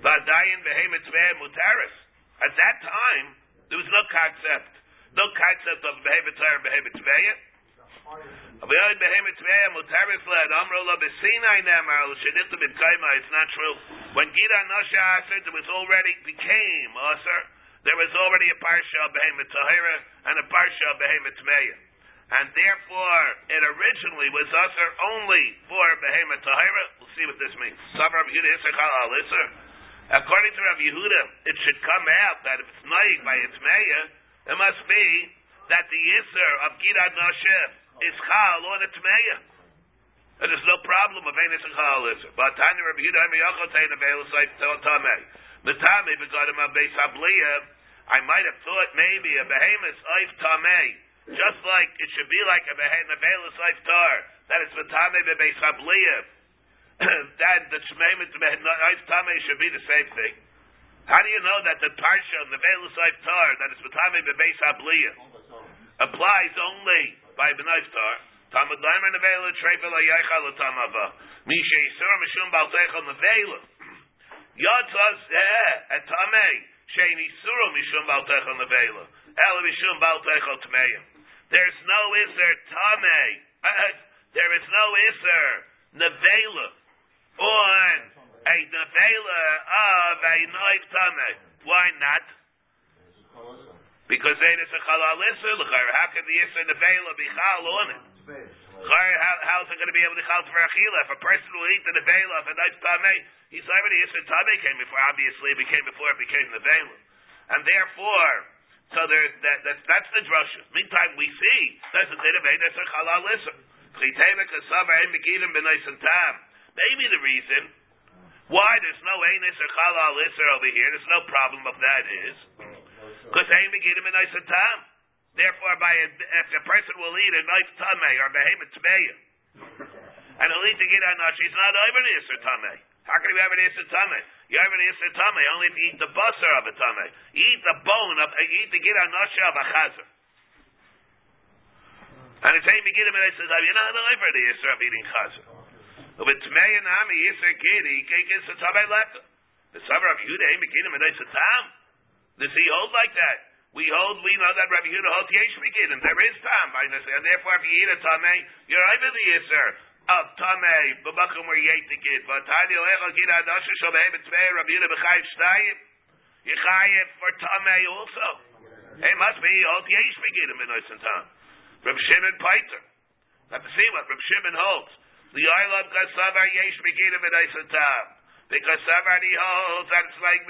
Vadayin Behemoth Tveya Mutaris. At that time, there was no concept. No concept of Behemoth Tveya. Avayod Behemoth Tveya Mutaris Led Amro Lo Besinai Nemar L'Shenichta B'Kaima. It's not true. When Gida Noshe Aser, there was already became Aser. There was already a parsha of Behemoth and a parsha of Behemoth Tveya. And therefore, it originally was Aser only for Behemoth Tahira. We'll see what this means. According to Rabbi Yehuda, it should come out that if it's naig by its Meya, it must be that the Isser of Gidad Noshe is Chal on its Meya. And there's no problem of Enes and Chal Isser. But Tanya Rabbi Yehuda, I'm Yachal Tein of El Saif Tamei. The Tamei begot him of Beis Habliyah. I might have thought maybe a behemoth Saif Tamei. Just like it should be like a behemoth Saif Tar. That it's Vatame Beis Habliyah. that the Shmeimet Beis Tamei should be the same thing. How do you know that the Parsha the Veil Saif Tar, that it's Vatame Beis Habliyah, applies only by B'nai Tar? Talmud Leimer Nevela Trefel Ayaychal Tamava. Misha Yisur Mishum Balteichel Nevela. Yotzas eh at Tamei. Shein Yisur Mishum Balteichel Nevela. El Mishum Balteichel Tmeim. There's no Isser Tamei. Uh, there is no Isser Nevela on a Nevela of a knife Tamei. Why not? Because they is a Chalal Isser. How can the Isser Nevela be Chal on it? How, how is it going to be able to chal for achila? If a person will eat the nevela of a nice tamei, he's already isser tamei came before. Obviously, it became before it became nevela, and therefore, so there that, that that's the drusha. Meantime, we see that's a ein megidim b'nais and tam. Maybe the reason why there's no ein or chalal isser over here, there's no problem of that is because megidim b'nais and tam. Therefore, by a, if a person will eat a knife tamei or behemoth tmeya, and he'll eat the gida nash, he's not over the iser tamei. How can you have an iser tamei? You have an iser tamei only if you eat the basar of a tamei. You eat the bone of, you eat the gida nash of a chazer. And it's saying and iser tamei. You're not over the iser of eating chazer. But tmei and ami iser gidi, kek iser tamei leka. The summer of Yehuda ain't beginim and iser tam. Does he hold like that? We hold, we know that Rabbi Yehuda holds yesh beginim. There is time by this, and therefore if you eat a tamei, you're over the iser of tamei. B'makom where you ate the gid. Adasha shal behemet tvei Rabbi Yehuda b'chayiv shtayim. You chayiv for tamei also. It must be hold yesh beginim in oisin tam. Rabbi Shimon Paiter. Let's see what Rabbi Shimon holds. The Oilam Kasavar yesh beginim in oisin tam. Because he holds that it's like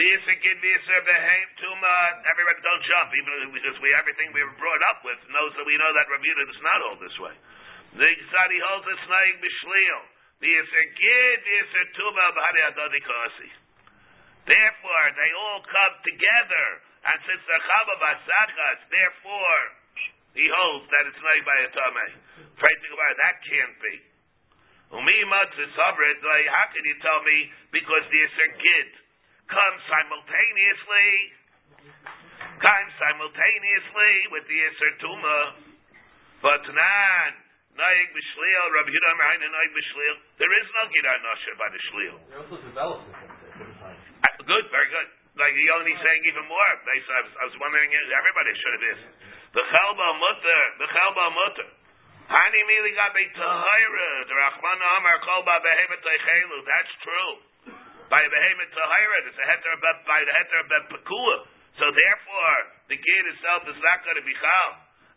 The Isser Gid, the Isser Behem, Tuma, everybody don't jump, even because we, everything we were brought up with. Knows that we know that Rabbi does not hold this way. The Tzadi holds it's Naig Kasi. Therefore, they all come together, and since the Chava Basachas, therefore, he holds that it's not by a to God, that can't be. Umi matzah sabret, how can you tell me because the Isser Gid comes simultaneously, comes simultaneously with the Isser Tuma, but nan, Naik b'shliel, Rabbi Yehuda Amrayin, Naik b'shliel. There is no Gid Anosha by the shliel. They also developed it the. Uh, Good, very good. Like he only saying even more. They, I, was, I was wondering if everybody should have this. The chelba mutter, the chelba mutter. Hani mili gabe tahira, the Rachman Amar kolba behemet. That's true. By the behemet tahira, it's a heter by the heter be pekua. So therefore, the kid itself is not going to be chal.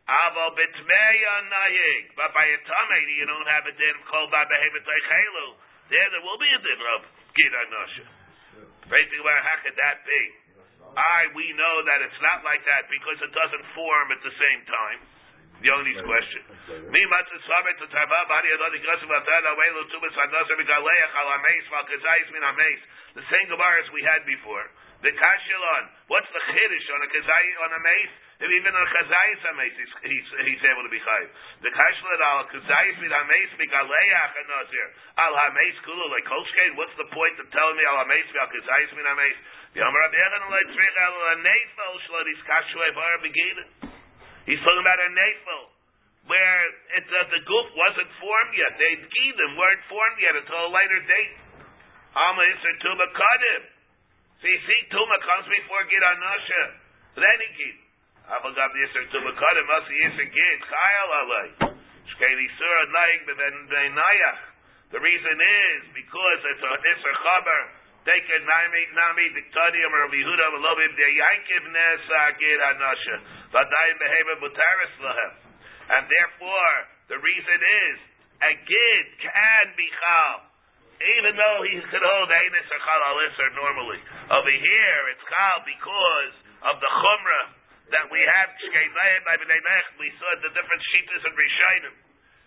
Aval betmeya nayig. But by a tamei, you don't have a din of kolba behemet teichelu. There, there will be a din of gid anosha. Basically, how could that be? I, we know that it's not like that because it doesn't form at the same time. The only question. Mi matzah to tava bari adoni gasim vatada welu tubas vadasim v'galeach al ameis kazayis min ameis. The same Gemara as we had before. The kashilon. What's the chiddush on a kazay on a mace? If even on a kazayis ameis, he's, he's, he's able to be chayiv. The kashilon al kazayis min ameis v'galeach and nazir al hameis kulu like kolshkein. What's the point of telling me al hameis val kazayis min ameis? Yom Rabbi Yochanan alay tzrich al nefel shlot is kashuay bar beginin. He's talking about a nefel, where it, uh, the goof wasn't formed yet. They them weren't formed yet until a later date. Alma Isser Tuma Kadim. You see, Tuma comes before Gid Anasha. Then he Gid. Gab Isser Tuma Kadim, Masi Isser Gid, Chayal Alay. Shkeli Surah Naik Ben Benayach. The reason is because it's a Isser Chaber. Nami or Yankiv Anasha. Lahem. And therefore, the reason is, a Gid can be Chal. Even though he could hold Einis or Chal Alisr normally. Over here, it's Chal because of the Chumrah that we have. We saw the different Shitas and Rishonim.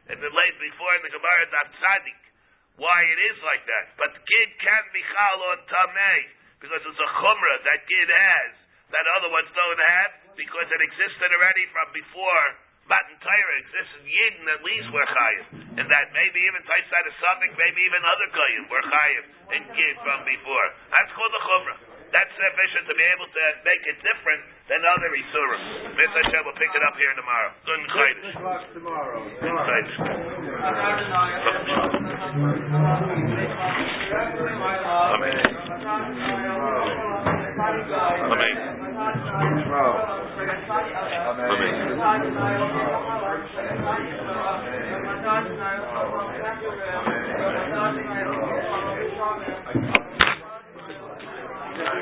In the late before in the Gemara Daf Tzadik. Why it is like that. But Gid can't be Chal on Tameh. Because it's a Chumrah that Gid has. That other ones don't have. Because it existed already from before Matan Torah exists in Yidden, at least we're chayiv. And that maybe even Taisad of Suffolk, maybe even other Goyim, we're chayiv in Gid from before. That's called the Chumrah. That's sufficient to be able to make it different than other Isurim. Miss Hashem will pick it up here tomorrow. Good Chaydish. tomorrow. Good and Chaydish. Amen. Amen.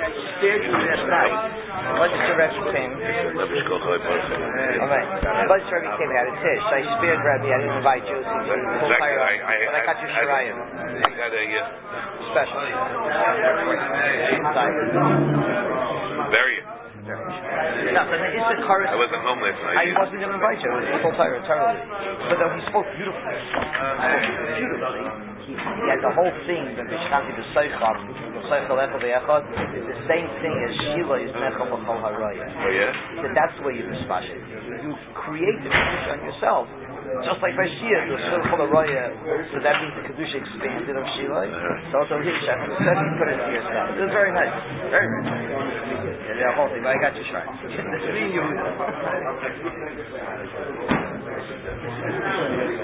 Amen. spiritual last night. What is the Rebbe came? Rabbi Alright. What is the Rebbe came out of Tish? I spared Rebbe, I didn't invite you. Exactly. I, I, But I got you Shirayim. I got a uh, Special. very. No, but it's the chorus. I wasn't home last night. I wasn't going to invite you. It was full Torah, totally. But though he spoke beautifully. Spoke beautifully. He, had the whole thing, the Bishkanti, the Seicham, the Seichel the Echad, is the same thing as Shila is Necham B'chol Haraya. Oh yeah. Said that's the way you dispatch it. You create the Kedusha on yourself. Just like by Shia, the Shilchol Haraya, so that means the Kedusha expanded of Shila. Uh-huh. So also here, Shechem said he put it to yourself. It was very nice. Very, nice. Yeah, the whole thing, but I got you Shirayim. Me and you.